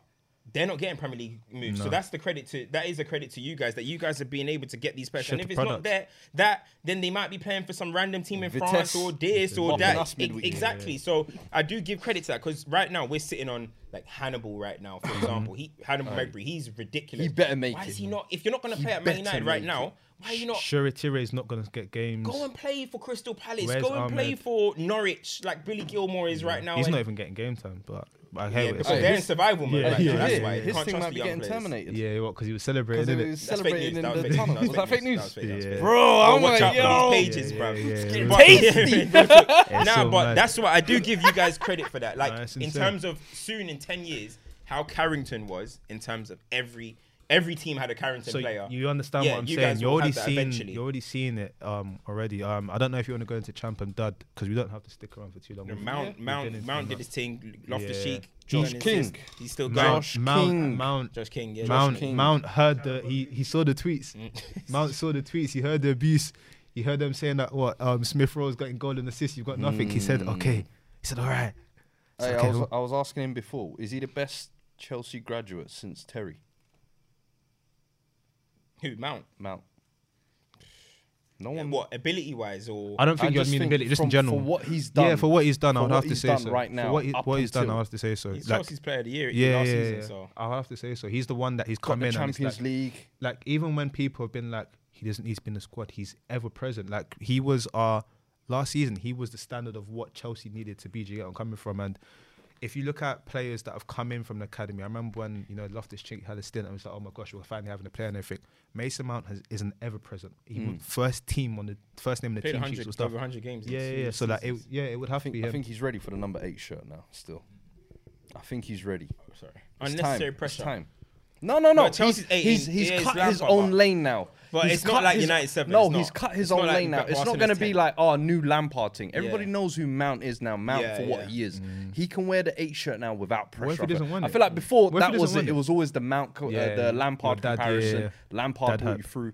they're not getting Premier League moves. No. So that's the credit to that is a credit to you guys that you guys are being able to get these players. And if it's not there, that then they might be playing for some random team in Vitesse. France or this or that. E- exactly. Yeah, yeah. So I do give credit to that because right now we're sitting on like Hannibal right now, for example. he Hannibal Mejbri, he's ridiculous. He better make Why it. Why is he not? If you're not going to play at Man United right now. Why are you not? Is not going to get games. Go and play for Crystal Palace. Where's go and Ahmed? play for Norwich, like Billy Gilmour is yeah. right now. He's not even getting game time, but. I hear yeah, because they're in survival mode. Yeah, right yeah, now. That's why his thing might be getting players. terminated. Yeah, what? Because he was celebrating. He was celebrating in the tunnel. Was that fake news? Bro, I'm like, yo, pages, bro. Tasty. Nah, but that's why I do give you guys credit for that. Like in terms of soon in ten years, how Carrington was in terms of every every team had a Carrington so player. You understand yeah, what I'm you saying? You're already seeing You already it um, already. Um, I don't know if you want to go into Champ and Dud because we don't have to stick around for too long. No, Mount yeah. Mount Mount did his thing. Loftus Cheek. Josh King. He's still going. Josh Mount, King. Mount, Josh King. Yeah, Mount, Josh King. Mount heard the he he saw the tweets. Mm. Mount saw the tweets. He heard the abuse. He heard them saying that what um, Smith Rowe's getting goal and assist. You've got nothing. Mm. He said mm. okay. He said all right. Hey, okay. I, was, I was asking him before. Is he the best Chelsea graduate since Terry? Who Mount? Mount. No one. What ability wise or? I don't think I you mean ability. Just from, in general. For what he's done. Yeah, for what he's done, I would have to say so. Right now, what, he, what he's done, I would have to say so. He's like, Chelsea's Player of the Year. Yeah, yeah, yeah, yeah. So. I have to say so. He's the one that he's Got come in. Champions like, League. Like even when people have been like, he doesn't He's been the squad. He's ever present. Like he was our last season. He was the standard of what Chelsea needed to be. Do you get I'm coming from? And if you look at players that have come in from the academy, I remember when you know Loftus Cheek had a stint and was like, oh my gosh, we're finally having a player and everything. Mason Mount has, is an ever present. He mm. first team on the first name on the team sheets and stuff. Over 100 games. Yeah, yeah, yeah. So that like, it, yeah, it would have I think, to be. Him. I think he's ready for the number eight shirt now. Still, I think he's ready. Oh, sorry, it's unnecessary time. pressure. It's time. No, no, no. Chelsea's he's, eight. He's, he's, cut his own lane now. But it's not like United 7. No, he's cut his own lane now. It's not going to be like, oh, new Lamparding. Everybody yeah. knows who Mount is now. Mount yeah, for what yeah. he is. Mm. He can wear the 8 shirt now without pressure. I feel like before, that was it. It? was always the Mount, uh, the Lampard comparison. Lampard brought you through.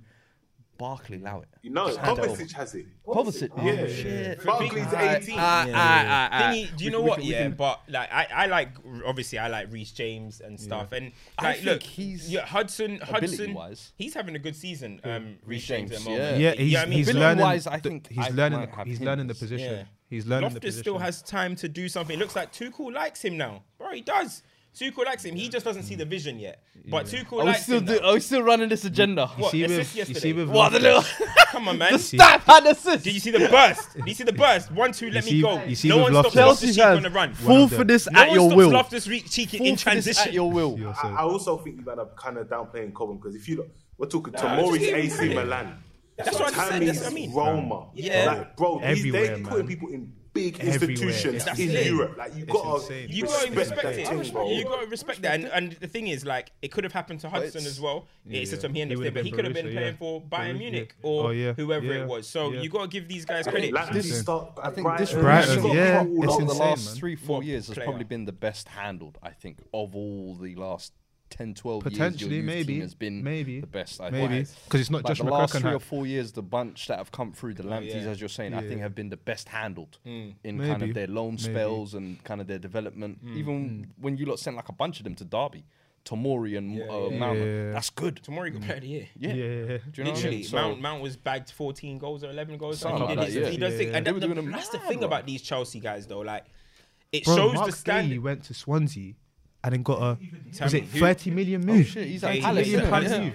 Barkley allow mm. it? No, Just. Kovacic has it. Kovacic. Oh, Yeah. shit. Barkley's 18. aye, aye, aye, do you know what? yeah, but like I, I like obviously I like Reece James and stuff, and like look, he's- yeah, Hudson, Hudson, wise. he's having a good season. Um, Reece James, James, at the moment. yeah, he's, I mean, he's Ability-wise, learning. I the- think I he's learning. He's learning the position. Yeah. He's learning the Loftus still has time to do something. It looks like Tuchel likes him now, bro. He does. Tuchel likes him. He just doesn't see the vision yet. But Tuchel I likes still him. I still running this agenda. What see with- you see with What the little? Come on, man. the staff had assist. Did you see the burst? Did you see the burst? One, two, let me see- go. you see no one stops Loftus- Chelsea Cheek on the run. Fall for this No at one your stops will. Loftus Re- Cheek in transition. at your will. I, also think you guys are kind of downplaying Cobham because if you look, we're talking Tomori's just AC Milan. That's what I said. That's what I mean. Roma. Yeah. Like, bro, they're putting people in big institutions yeah. in it. Europe. Like you've gotta you gotta respect, it. You gotta respect that. And, and, the thing is, like, it could have happened to Hudson as well. Yeah, it's just him here, but he could have been playing for Bayern Munich oh, or oh, whoever it was. So you gotta give these guys credit. I think, start, I think Brighton, this Brighton, yeah, it's insane, the last man. three, four years has probably been the best handled. I think of all the last 10, 12 Potentially, years, maybe, has been maybe, the best. Like, maybe because it's not like just the McCracken last three hat. or four years. The bunch that have come through the oh, Lampteys, yeah. as you're saying, yeah. I think have been the best handled mm. in maybe. kind of their loan maybe. spells and kind of their development. Mm. Even mm. when you lot sent like a bunch of them to Derby. Tomori and yeah, uh, Mount, that's good. Tomori got hmm. player the year. Yeah, yeah. Do you know Literally, so Mount Mount was bagged 14 goals or 11 goals. And that's the thing about these Chelsea guys though. Like, it shows the standard. went to Swansea and then got a was it thirty million move? Oh shit, he's yeah.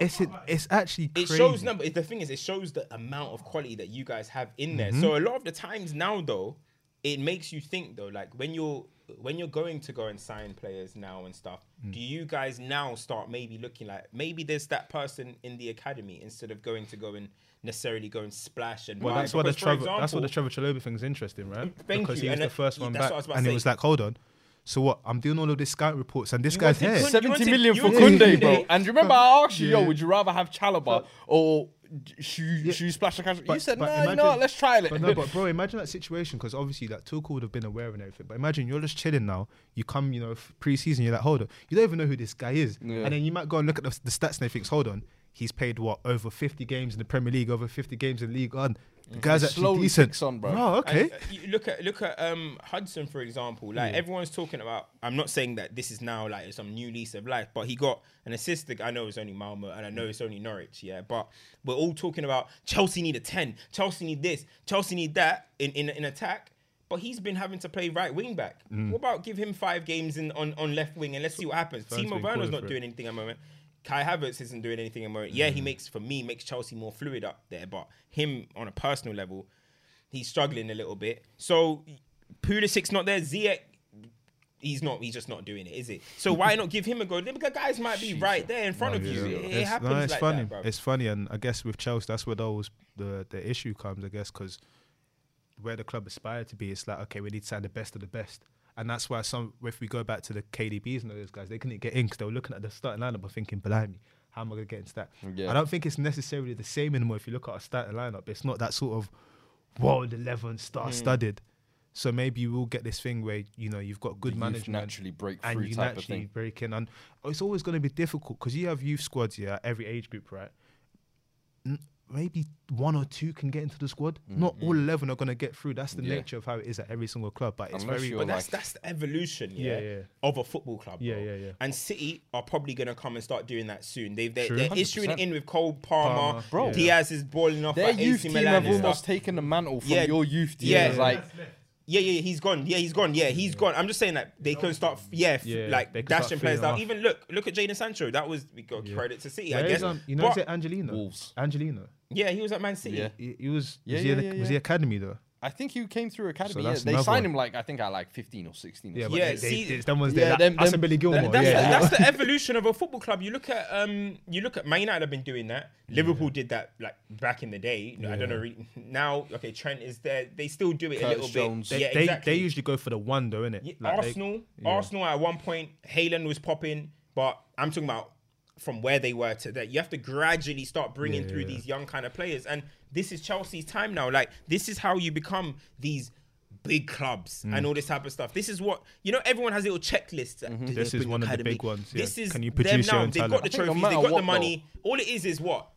It's it, it's actually it shows number. The thing is, it shows the amount of quality that you guys have in there. Mm-hmm. So a lot of the times now, though, it makes you think though, like when you're when you're going to go and sign players now and stuff, mm. do you guys now start maybe looking like maybe there's that person in the academy instead of going to go and necessarily go and splash and well, that's why the Trevoh that's thing the Trevoh interesting, right? Thank because you. he was and the first one back, and it was like, hold on, so what? I'm doing all of these scout reports, and this you guy's here. Seventy million to, for Koundé, bro. And remember, I asked you, yo, would you rather have Chalobah or should yeah. splash splash cash. But, you said no, nah, let's try it. But no, but bro, imagine that situation because obviously that like, Tuchel would have been aware and everything. But imagine you're just chilling now. You come, you know, pre-season, you're like, hold on, you don't even know who this guy is, yeah. and then you might go and look at the, the stats and he thinks, hold on, he's played what over 50 games in the Premier League, over 50 games in League One. The guy's it actually decent. Kicks on, bro. Oh, okay. And uh, look at look at um, Hudson for example. Like yeah. everyone's talking about. I'm not saying that this is now like some new lease of life, but he got an assist. I know it's only Malmo, and I know it's only Norwich. Yeah, but we're all talking about Chelsea need a ten. Chelsea need this. Chelsea need that in in, in attack. But he's been having to play right wing back. Mm. What about give him five games in, on, on left wing and let's see what happens? Timo Werner's not doing anything at the moment. Kai Havertz isn't doing anything at the moment. Yeah, he mm. makes for me makes Chelsea more fluid up there, but him on a personal level, he's struggling a little bit. So Pulisic's not there. Ziyech, he's not. He's just not doing it, is it? So why not give him a go? The guys might be right there in front of you. It, it It's, happens no, it's like funny. that, bro. it's funny, and I guess with Chelsea, that's where those the the issue comes. I guess because where the club aspire to be, it's like okay, we need to sign the best of the best, and that's why some. If we go back to the KDBs and those guys, they couldn't get in because they were looking at the starting lineup and thinking, "Blimey, how am I going to get into that?" Yeah. I don't think it's necessarily the same anymore. If you look at our starting lineup, it's not that sort of world eleven star mm. studded. So maybe you will get this thing where you know you've got good The management naturally break through and you type of naturally thing. break in, and it's always going to be difficult because you have youth squads, yeah, every age group, right? N- Maybe one or two can get into the squad. Mm, Not all mm. eleven are going to get through. That's the Yeah. nature of how it is at every single club. But it's Unless very But that's like- that's the evolution, yeah, Yeah, yeah. of a football club. Yeah, bro. yeah, yeah. And City are probably gonna come and start doing that soon. They've they're, they're issuing it in with Cole Palmer, Palmer, Bro. yeah. Diaz is balling off Their youth AC team Milan have almost stuff. taken the mantle from Yeah. your youth team. Yeah. It's like Yeah, yeah, yeah, he's gone. Yeah, he's gone. Yeah, he's gone. I'm just saying that they can start, yeah, f- Yeah, like they can start dashing players feeding out. Even look, look at Jadon Sancho. That was we got Yeah. credit to City, Where I is, guess. um, you know, But- is it Angelino? Wolves. Angelino. yeah, he was at Man City. Yeah. He, he was. Yeah, was, he yeah, the, yeah, was he academy though? I think he came through academy. So yeah. They signed one. him like I think at like 15 or 16. Or Yeah, but Yeah, they, see- they, them ones Yeah, there. That, them- that's them- Billy Gilmour. That's, yeah, the, yeah. that's the evolution of a football club. You look at um, you look at Man United have been doing that. Liverpool did that like back in the day. I don't know re- now. Okay, Trent is there. They still do it a little Jones. bit. They, yeah, they, exactly. they usually go for the one though, innit? Yeah, Like, they- Arsenal, yeah. Arsenal at one point, Haaland was popping, but I'm talking about from where they were to that. You have to gradually start bringing Yeah, through yeah. these young kind of players, and this is Chelsea's time now. Like this is how you become these big clubs Mm. and all this type of stuff. This is what you know. Everyone has little checklists. that Mm-hmm. they This is bring one of the big ones, yeah. This is Can you them produce your now. own They've got the I think no trophies. They've got the what, money. All it is is what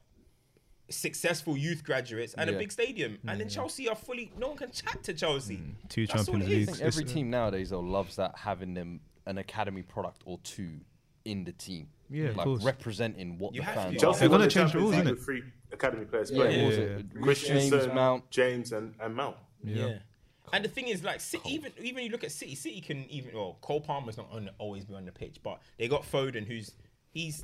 successful youth graduates and a big stadium, and then Chelsea are fully. No one can chat to Chelsea. Two That's all Champions it is. Leagues. I think every team nowadays though loves that having them an academy product or two in the team. Yeah, like course. representing what You the fans to. are. Chelsea They're won gonna the change the rules, League innit? with three academy players. Yeah, playing. what was Yeah. it? Reece Christensen, James, Mount. James, and, and Mount. Yeah. And the thing is, like, City, even even you look at City, City can even well, Cole Palmer's not on, always be on the pitch, but they got Foden, who's he's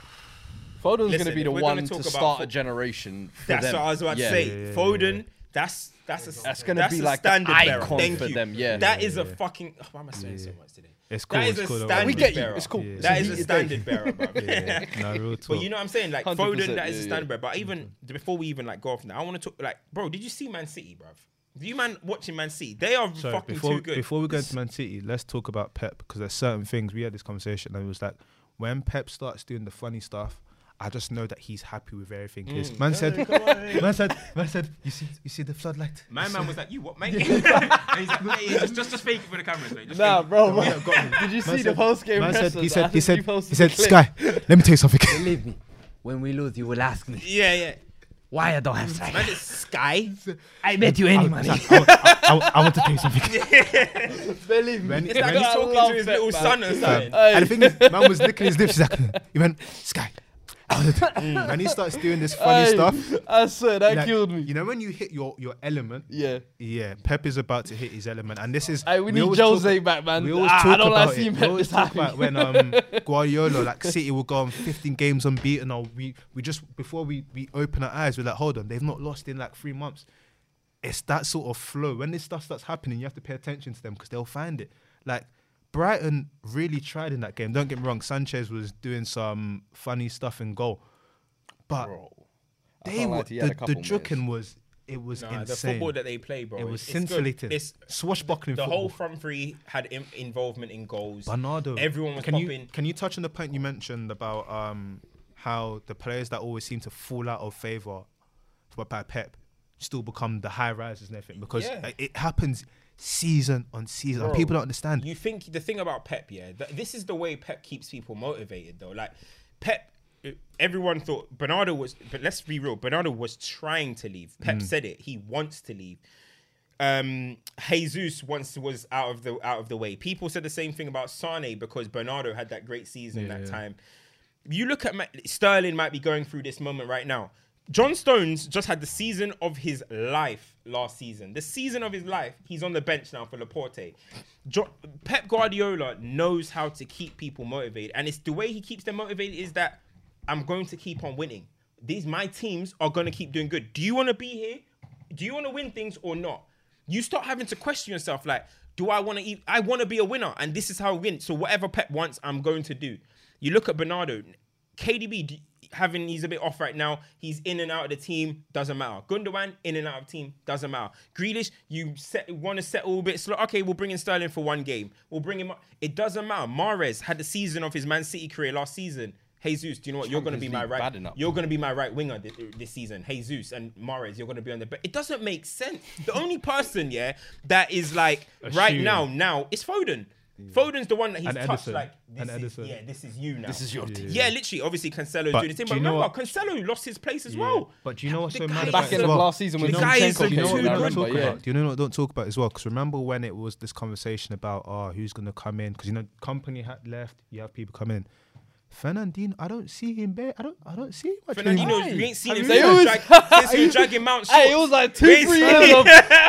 Foden's going to be the one to start a generation. For that's them. what I was about Yeah. to say. Yeah, yeah, yeah, Foden, that's that's a That's gonna be a like the standard bearer. icon Thank for you. them, yeah. that Yeah, is yeah, a yeah. fucking. Oh, why am I saying so much today? It's cool. That it's is a cool. standard We get you. bearer. It's cool. Yeah. It's That a is a heated standard day. bearer, bro. Yeah, no, real But you know what I'm saying? Like Foden, that is yeah, a yeah. standard bearer. But even before we even like go off now, I want to talk like, bro, did you see Man City, bro? Do you man watching Man City? They are Sorry, fucking before, too good. Before we go into Man City, let's talk about Pep because there's certain things we had this conversation and it was like when Pep starts doing the funny stuff, I just know that he's happy with everything. Mm. Man said, man said, man said, you see, you see the floodlight. My man was like, "You what, mate?" he's like, "Hey, just, just, just fake it for the cameras, mate. Just Nah, bro. Yeah, got me. Did you see Man the post game? Man said, he said, he said, he said, Sky. Sky, let me tell you something. Believe me, when we lose, you will ask me Yeah, yeah. why I don't have strike. Man, it's Sky. I bet you any money. I, I, I, I want to tell you something. Believe me. When- It's like when- he's talking to his little son or something. Hey. And the thing is, man was licking his lips. He's like, he went, Sky. I wanted to-" When he starts doing this funny Hey, stuff, I swear that like, killed me. You know when you hit your your element, Yeah. yeah. Pep is about to hit his element, and this is. Hey, we need always Jose talk- back, man. We always Ah, talk I don't about like seeing it. We Pep always this talk happy. about when um Guardiola, like City, will go on 15 games unbeaten, or we we just before we we open our eyes, we're like, hold on, they've not lost in like three months. It's that sort of flow. When this stuff starts happening, you have to pay attention to them because they'll find it. Like Brighton really tried in that game. Don't get me wrong, Sanchez was doing some funny stuff in goal, but Bro. They were to you, he had the, a the couple juking was it was Nah, the football that they play, bro. it was it's- it's It's swashbuckling. the football. whole front three had Im- involvement in goals. Bernardo. Everyone was can popping. You, can you touch on the point you mentioned about um, how the players that always seem to fall out of favour for- by Pep still become the high risers and everything because Yeah. it happens season on season. Bro, people don't understand. You think the thing about Pep, yeah, th- this is the way Pep keeps people motivated, though. Like Pep, uh, everyone thought Bernardo was, but let's be real, Bernardo was trying to leave. Pep Mm. said it; he wants to leave. Um, Jesus once was out of the out of the way. People said the same thing about Sane because Bernardo had that great season Yeah, that yeah. time. You look at Ma- Sterling might be going through this moment right now. John Stones just had the season of his life last season. The season of his life. He's on the bench now for Laporte. Jo- Pep Guardiola knows how to keep people motivated, and it's the way he keeps them motivated is that I'm going to keep on winning. These my teams are going to keep doing good. Do you want to be here? Do you want to win things or not? You start having to question yourself like, do I want to eat? I want to be a winner, and this is how I win. So whatever Pep wants, I'm going to do. You look at Bernardo, KDB having he's a bit off right now. He's in and out of the team, doesn't matter. Gundogan in and out of team, doesn't matter. Grealish, you set, want to settle a bit slow. Okay, we'll bring in Sterling for one game. We'll bring him up. It doesn't matter. Mahrez had the season of his Man City career last season. Jesus, do you know what? You're going to be my right. enough. You're going to be my right winger this, this season. Jesus and Mahrez, you're going to be on the. But it doesn't make sense. The only person, yeah, that is like right now, now is Foden. Foden's the one that he's And touched Edison. like this And is, Edison. yeah, this is you now. This is your team. Yeah, literally. Obviously, Cancelo But doing his thing. do But you know remember, what- Cancelo lost his place as Yeah. well. But do you know what's The so guy mad Back it end as of well? last season Do you when know- The guy is Zinchenko Do you know what in, we I want to remember, talk about? Do you know what don't talk about as well? Because remember when it was this conversation about oh who's gonna come in? Because you know Kompany had left, you have people come in. Fernandinho, I don't see him there. I don't. I don't see him. much Fernandinho, anymore. we ain't seen him They since he was always- drag- since he dragging Mount Hey, it was like two, three years him. of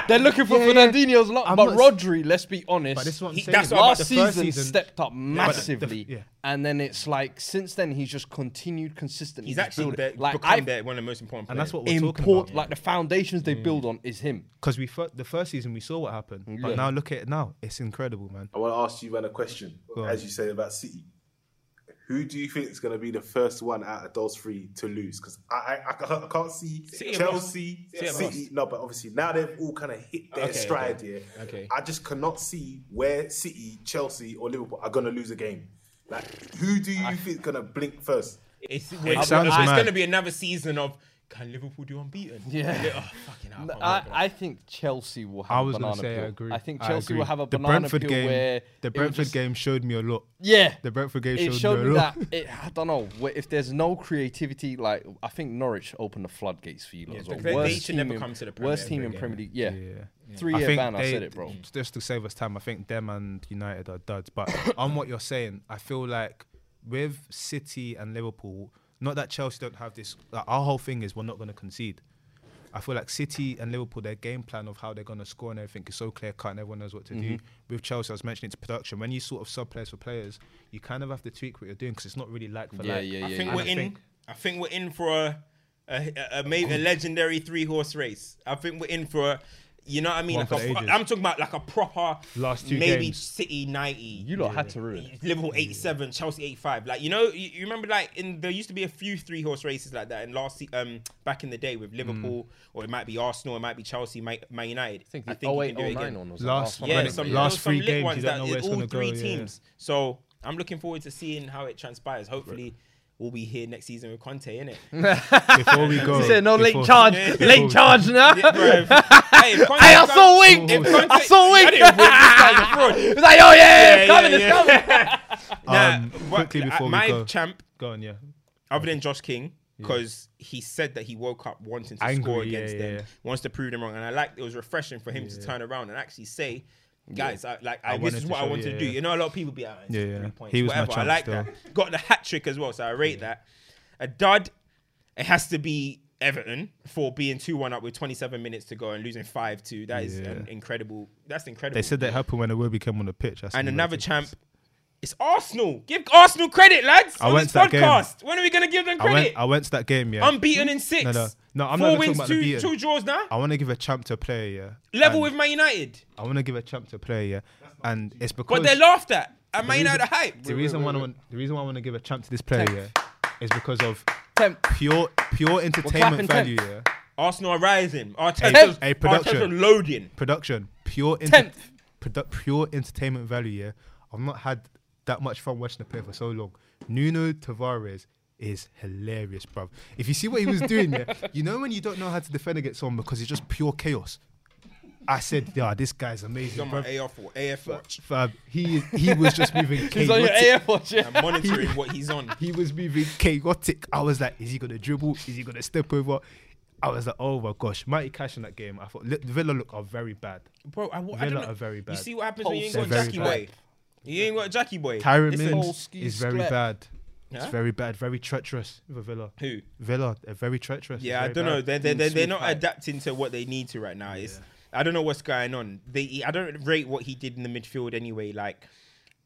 they're looking for Yeah, yeah. Fernandinho's lot. I'm But not- Rodri, let's be honest, But this is what I'm He- saying. that's last the season, first season stepped up the- massively, yeah. and then it's like since then he's just continued consistently. He's actually building- like become I the, one of the most important and players. that's what we're talking import about. like the foundations they mm. build on is him. Because we fir- the first season we saw what happened, but now look at it now. It's incredible, man. I want to ask you, man, a question. As you say about City, who do you think is going to be the first one out of those three to lose? Because I, I, I can't- see City Chelsea, lost. City City. No, but obviously now they've all kind of hit their Okay, stride okay. here. Okay. I just cannot see where City, Chelsea, or Liverpool are going to lose a game. Like, who do you think is going to blink first? It's, It it's, sounds it's going to be another season of can Liverpool do unbeaten? Yeah. Oh, fucking hell. I I, wait for that. I think Chelsea will have I a was banana gonna say peel. I agree. I think I Chelsea will have a the banana Brentford peel game. where the Brentford just- game showed me a lot. Yeah, The Brentford game showed, showed me me a lot. that it, I don't know if there's no creativity. Like I think Norwich opened the floodgates for you. lot Yeah, as well. they- they Worst should team never in- come to the Premier worst team in again. Premier League. Yeah, Yeah. three I year think ban. I said it, bro. Just to save us time, I think them and United are duds. But on what you're saying, I feel like with City and Liverpool, not that Chelsea don't have this. Like our whole thing is we're not going to concede. I feel like City and Liverpool, their game plan of how they're going to score and everything is so clear cut, and everyone knows what to do. Mm-hmm. With Chelsea, I was mentioning it's production. When you sort of sub players for players, you kind of have to tweak what you're doing because it's not really like for Yeah, like. yeah, I think yeah. we're I in. think- I think we're in for a a, a, a, maybe a legendary three horse race. I think we're in for a, you know what I mean? One Like for a, the pro- ages. I'm talking about like a proper Last two maybe games. City ninety. You lot had to ruin. Liverpool 87, Chelsea 85. Like you know, you, you remember like in there used to be a few three horse races like that in last um back in the day with Liverpool or it might be Arsenal, it might be Chelsea, might Man United. I think I the think you can do it again. one was the Last one. Yeah, some, last last three three games, ones you don't that know where it's all gonna go, three yeah. teams. So I'm looking forward to seeing how it transpires. Hopefully, we'll be here next season with Conte, innit? Before we go, He said no late charge. Yeah. Late charge now. Yeah, hey, Conte Hey, I saw wink. Conte- I saw wink. I didn't wink. This guy's a fraud. It's like, oh yeah, it's coming, it's yeah. coming. Nah, Um, quickly before we go. champ, Go on, yeah. other than Josh King, because he said that he woke up wanting to Angry, score against yeah, them, yeah. wants to prove them wrong, and I like it was refreshing for him to turn around and actually say. Guys, I, like I, I this is what I show- want yeah, to do. yeah. You know, a lot of people be like, Yeah, yeah, yeah. three points, He was my whatever. I like that. Got the hat trick as well, so I rate that. A dud, it has to be Everton for being two one up with 27 minutes to go and losing five two. That is um, Yeah. an incredible. That's incredible. They said that happened when the Wilby came on the pitch. That's and another champ. It's Arsenal. Give Arsenal credit, lads. I on went this to that game. podcast. When are we gonna give them I went, credit? I went to that game, yeah. Unbeaten in six. No, no. No, I'm Four not wins, talking about two, two draws now. I want to give a champ to a player, yeah. Level And with Man United. I want to give a champ to a player, yeah. And it's because But they're laughed at. And Man reason- United are hype. the reason why I want the reason why I want to give a champ to this player, yeah, is because of Temp. pure pure entertainment clapping value, yeah. Arsenal are rising. Arteta's, Hey, production. Arteta's loading. Production, pure enter- Tenth. produ- pure entertainment value, yeah. I've not had that much fun watching the play for so long. Nuno Tavares is hilarious, bruv. If you see what he was doing, yeah, you know when you don't know how to defend against someone because it's just pure chaos. I said, yeah, this guy's He's amazing, on my bruv. AF, wa- AF watch. Fam, he he was just moving He's on your. AF watch. Yeah. I'm monitoring what he's on. He was moving chaotic. I was like, is he gonna dribble? Is he gonna step over? I was like, oh my gosh, mighty cash in that game. I thought Li- Villa look are very bad. Bro, I, wa- I Villa don't know. are very bad. You see what happens when you ain't They're got Jackie bad. You ain't got Jackie Boy. Tyrone Mings is very bad. It's very bad, very treacherous for Villa. Who? Villa, they're very treacherous. Yeah, I don't very know. They're they're, they're, they're not height. adapting to what they need to right now. It's I don't know what's going on. They I don't rate what he did in the midfield anyway. Like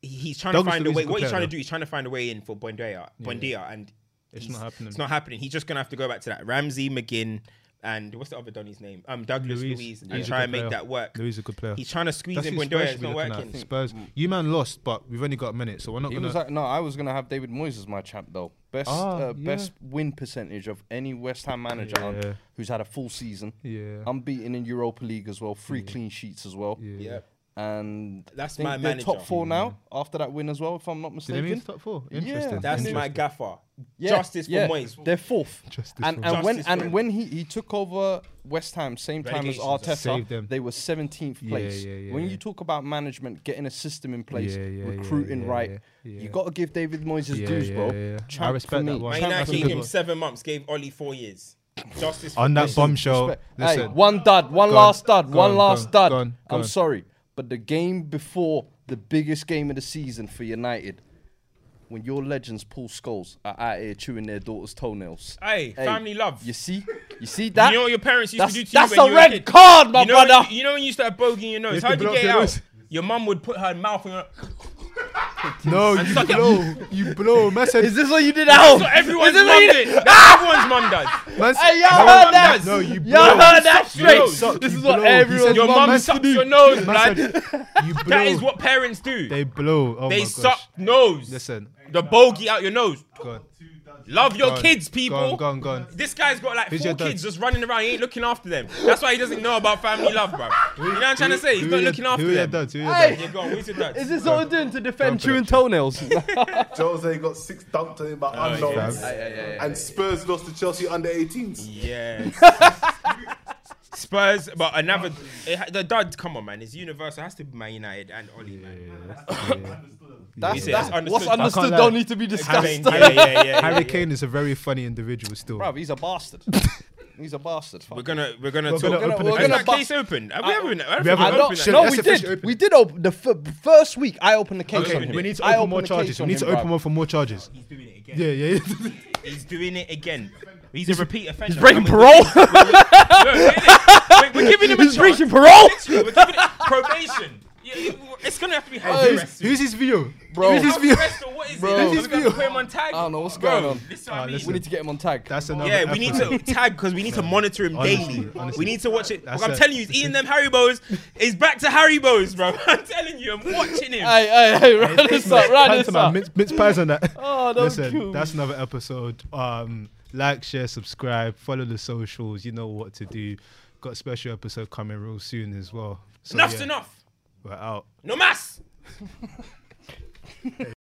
he's trying Douglas to find a way. is a good What he's trying to do, he's trying to find a way in for Buendia, Buendia, and It's not happening. It's not happening. He's just gonna have to go back to that Ramsey McGinn and what's the other Donny's name? Um, Douglas Luiz. Luiz, and He's a try good and make player. that work. Luiz is a good player. He's trying to squeeze That's in Buendia. It's not looking working. at. Spurs. You man lost, but we've only got a minute, so we're not He gonna. was like, no, I was gonna have David Moyes as my champ though. Best Ah, uh, yeah. best win percentage of any West Ham manager Yeah. who's had a full season. yeah. Unbeaten in Europa League as well, three clean sheets as well. yeah. Yeah, And That's I my manager. top four now mm. after that win as well, if I'm not Did they make mistaken. top four? Yeah. Interesting. that's my gaffer. Yeah, Justice for yeah, Moyes. They're fourth. Justice and for and when Justice for him. when he, he took over West Ham, same time as Arteta, they were 17th place. yeah, yeah, when yeah. you talk about management, getting a system in place, Yeah, yeah, yeah, recruiting yeah, right, yeah, yeah. you got to give David Moyes his Yeah, dues, yeah, bro. yeah, yeah. Champ I respect for that me. one. Man Champ United gave him seven months. Gave Ollie four years. Justice On that bombshell, Hey, one dud, one last dud, one last dud. go on, go I'm sorry, but the game before the biggest game of the season for United, when your legends pull skulls are out here chewing their daughter's toenails. Hey, Hey, family love. You see, you see that? you know what your parents used that's to do to that's you when a you were red kid? card, my you know, brother. You know when you used to have bogey in your nose? You How'd you get it your out? Your mum would put her mouth in your. No, you suck it. blow. You blow. Man said, Is this what you did now? That's everyone's mum did. That's everyone's mum does. man Hey, y'all No, heard that? does. no, you Y'all blow. heard that straight. nose. Suck, This is what blow. He everyone. said, Your mum sucks your nose, Man blood. said, You blow. That is what parents do. they blow. Oh They my suck nose. Listen, The bogey out your nose. go on. Love your Go on. kids, Go people. on, go on, go on. This guy's got like Who's four kids just running around. He ain't looking after them. That's why he doesn't know about family love, bro. You know what I'm trying to say? He's not looking after who are your them. dads? Who are your Hey. dads? Yeah, go on. Who's your dad? Is this what we're doing to defend Go chewing toenails? Jose got six dunked on him by oh, unknowns. fam. And Spurs lost to Chelsea under 18s. Yes. Spurs, but another it, ha- the dud. Come on, man. It's universal. It has to be Man United and Oli, man. That's, He said that's understood. what's I can't understood lie. don't need to be I discussed. mean, yeah, yeah, yeah. Harry yeah. Kane is a very funny individual still. Bruv, he's a bastard. he's a bastard. We're gonna we're gonna We're talk. gonna open the Is case. that But- case open? Have we ever? I don't We think haven't we've I opened that. No, let's we officially did. open We did open the f- first week. I opened the case Okay, on him. We need to I open more opened the charges. We on need to him, open bruv. more for more charges. He's doing it again. Yeah, yeah, yeah. He's doing it again. He's a repeat offender. He's breaking parole. We're, we're giving him a He's chance. breaching parole. Literally, we're giving it probation. You- you- It's gonna have to be house Who's, who's his view? Bro. Who's his view? what is Bro. it? Like, Who's we're gonna his put him on tag. I don't know what's Bro, going on. This is what Ah, I mean. We need to get him on tag. That's another. Yeah, we need to tag because we need to monitor him Honestly, daily. honestly. We need to watch it. That's Look, I'm it. telling you, he's eating them Haribo's. He's back to Haribo's, bro. I'm telling you, I'm watching him. Hey, hey, hey, run this up, run this up. mince, mince pies on that. Oh, don't Listen, kill that's another episode. Um, like, share, subscribe, follow the socials. You know what to do. Got a special episode coming real soon as well. So, Enough's yeah, enough. We're out. No mas.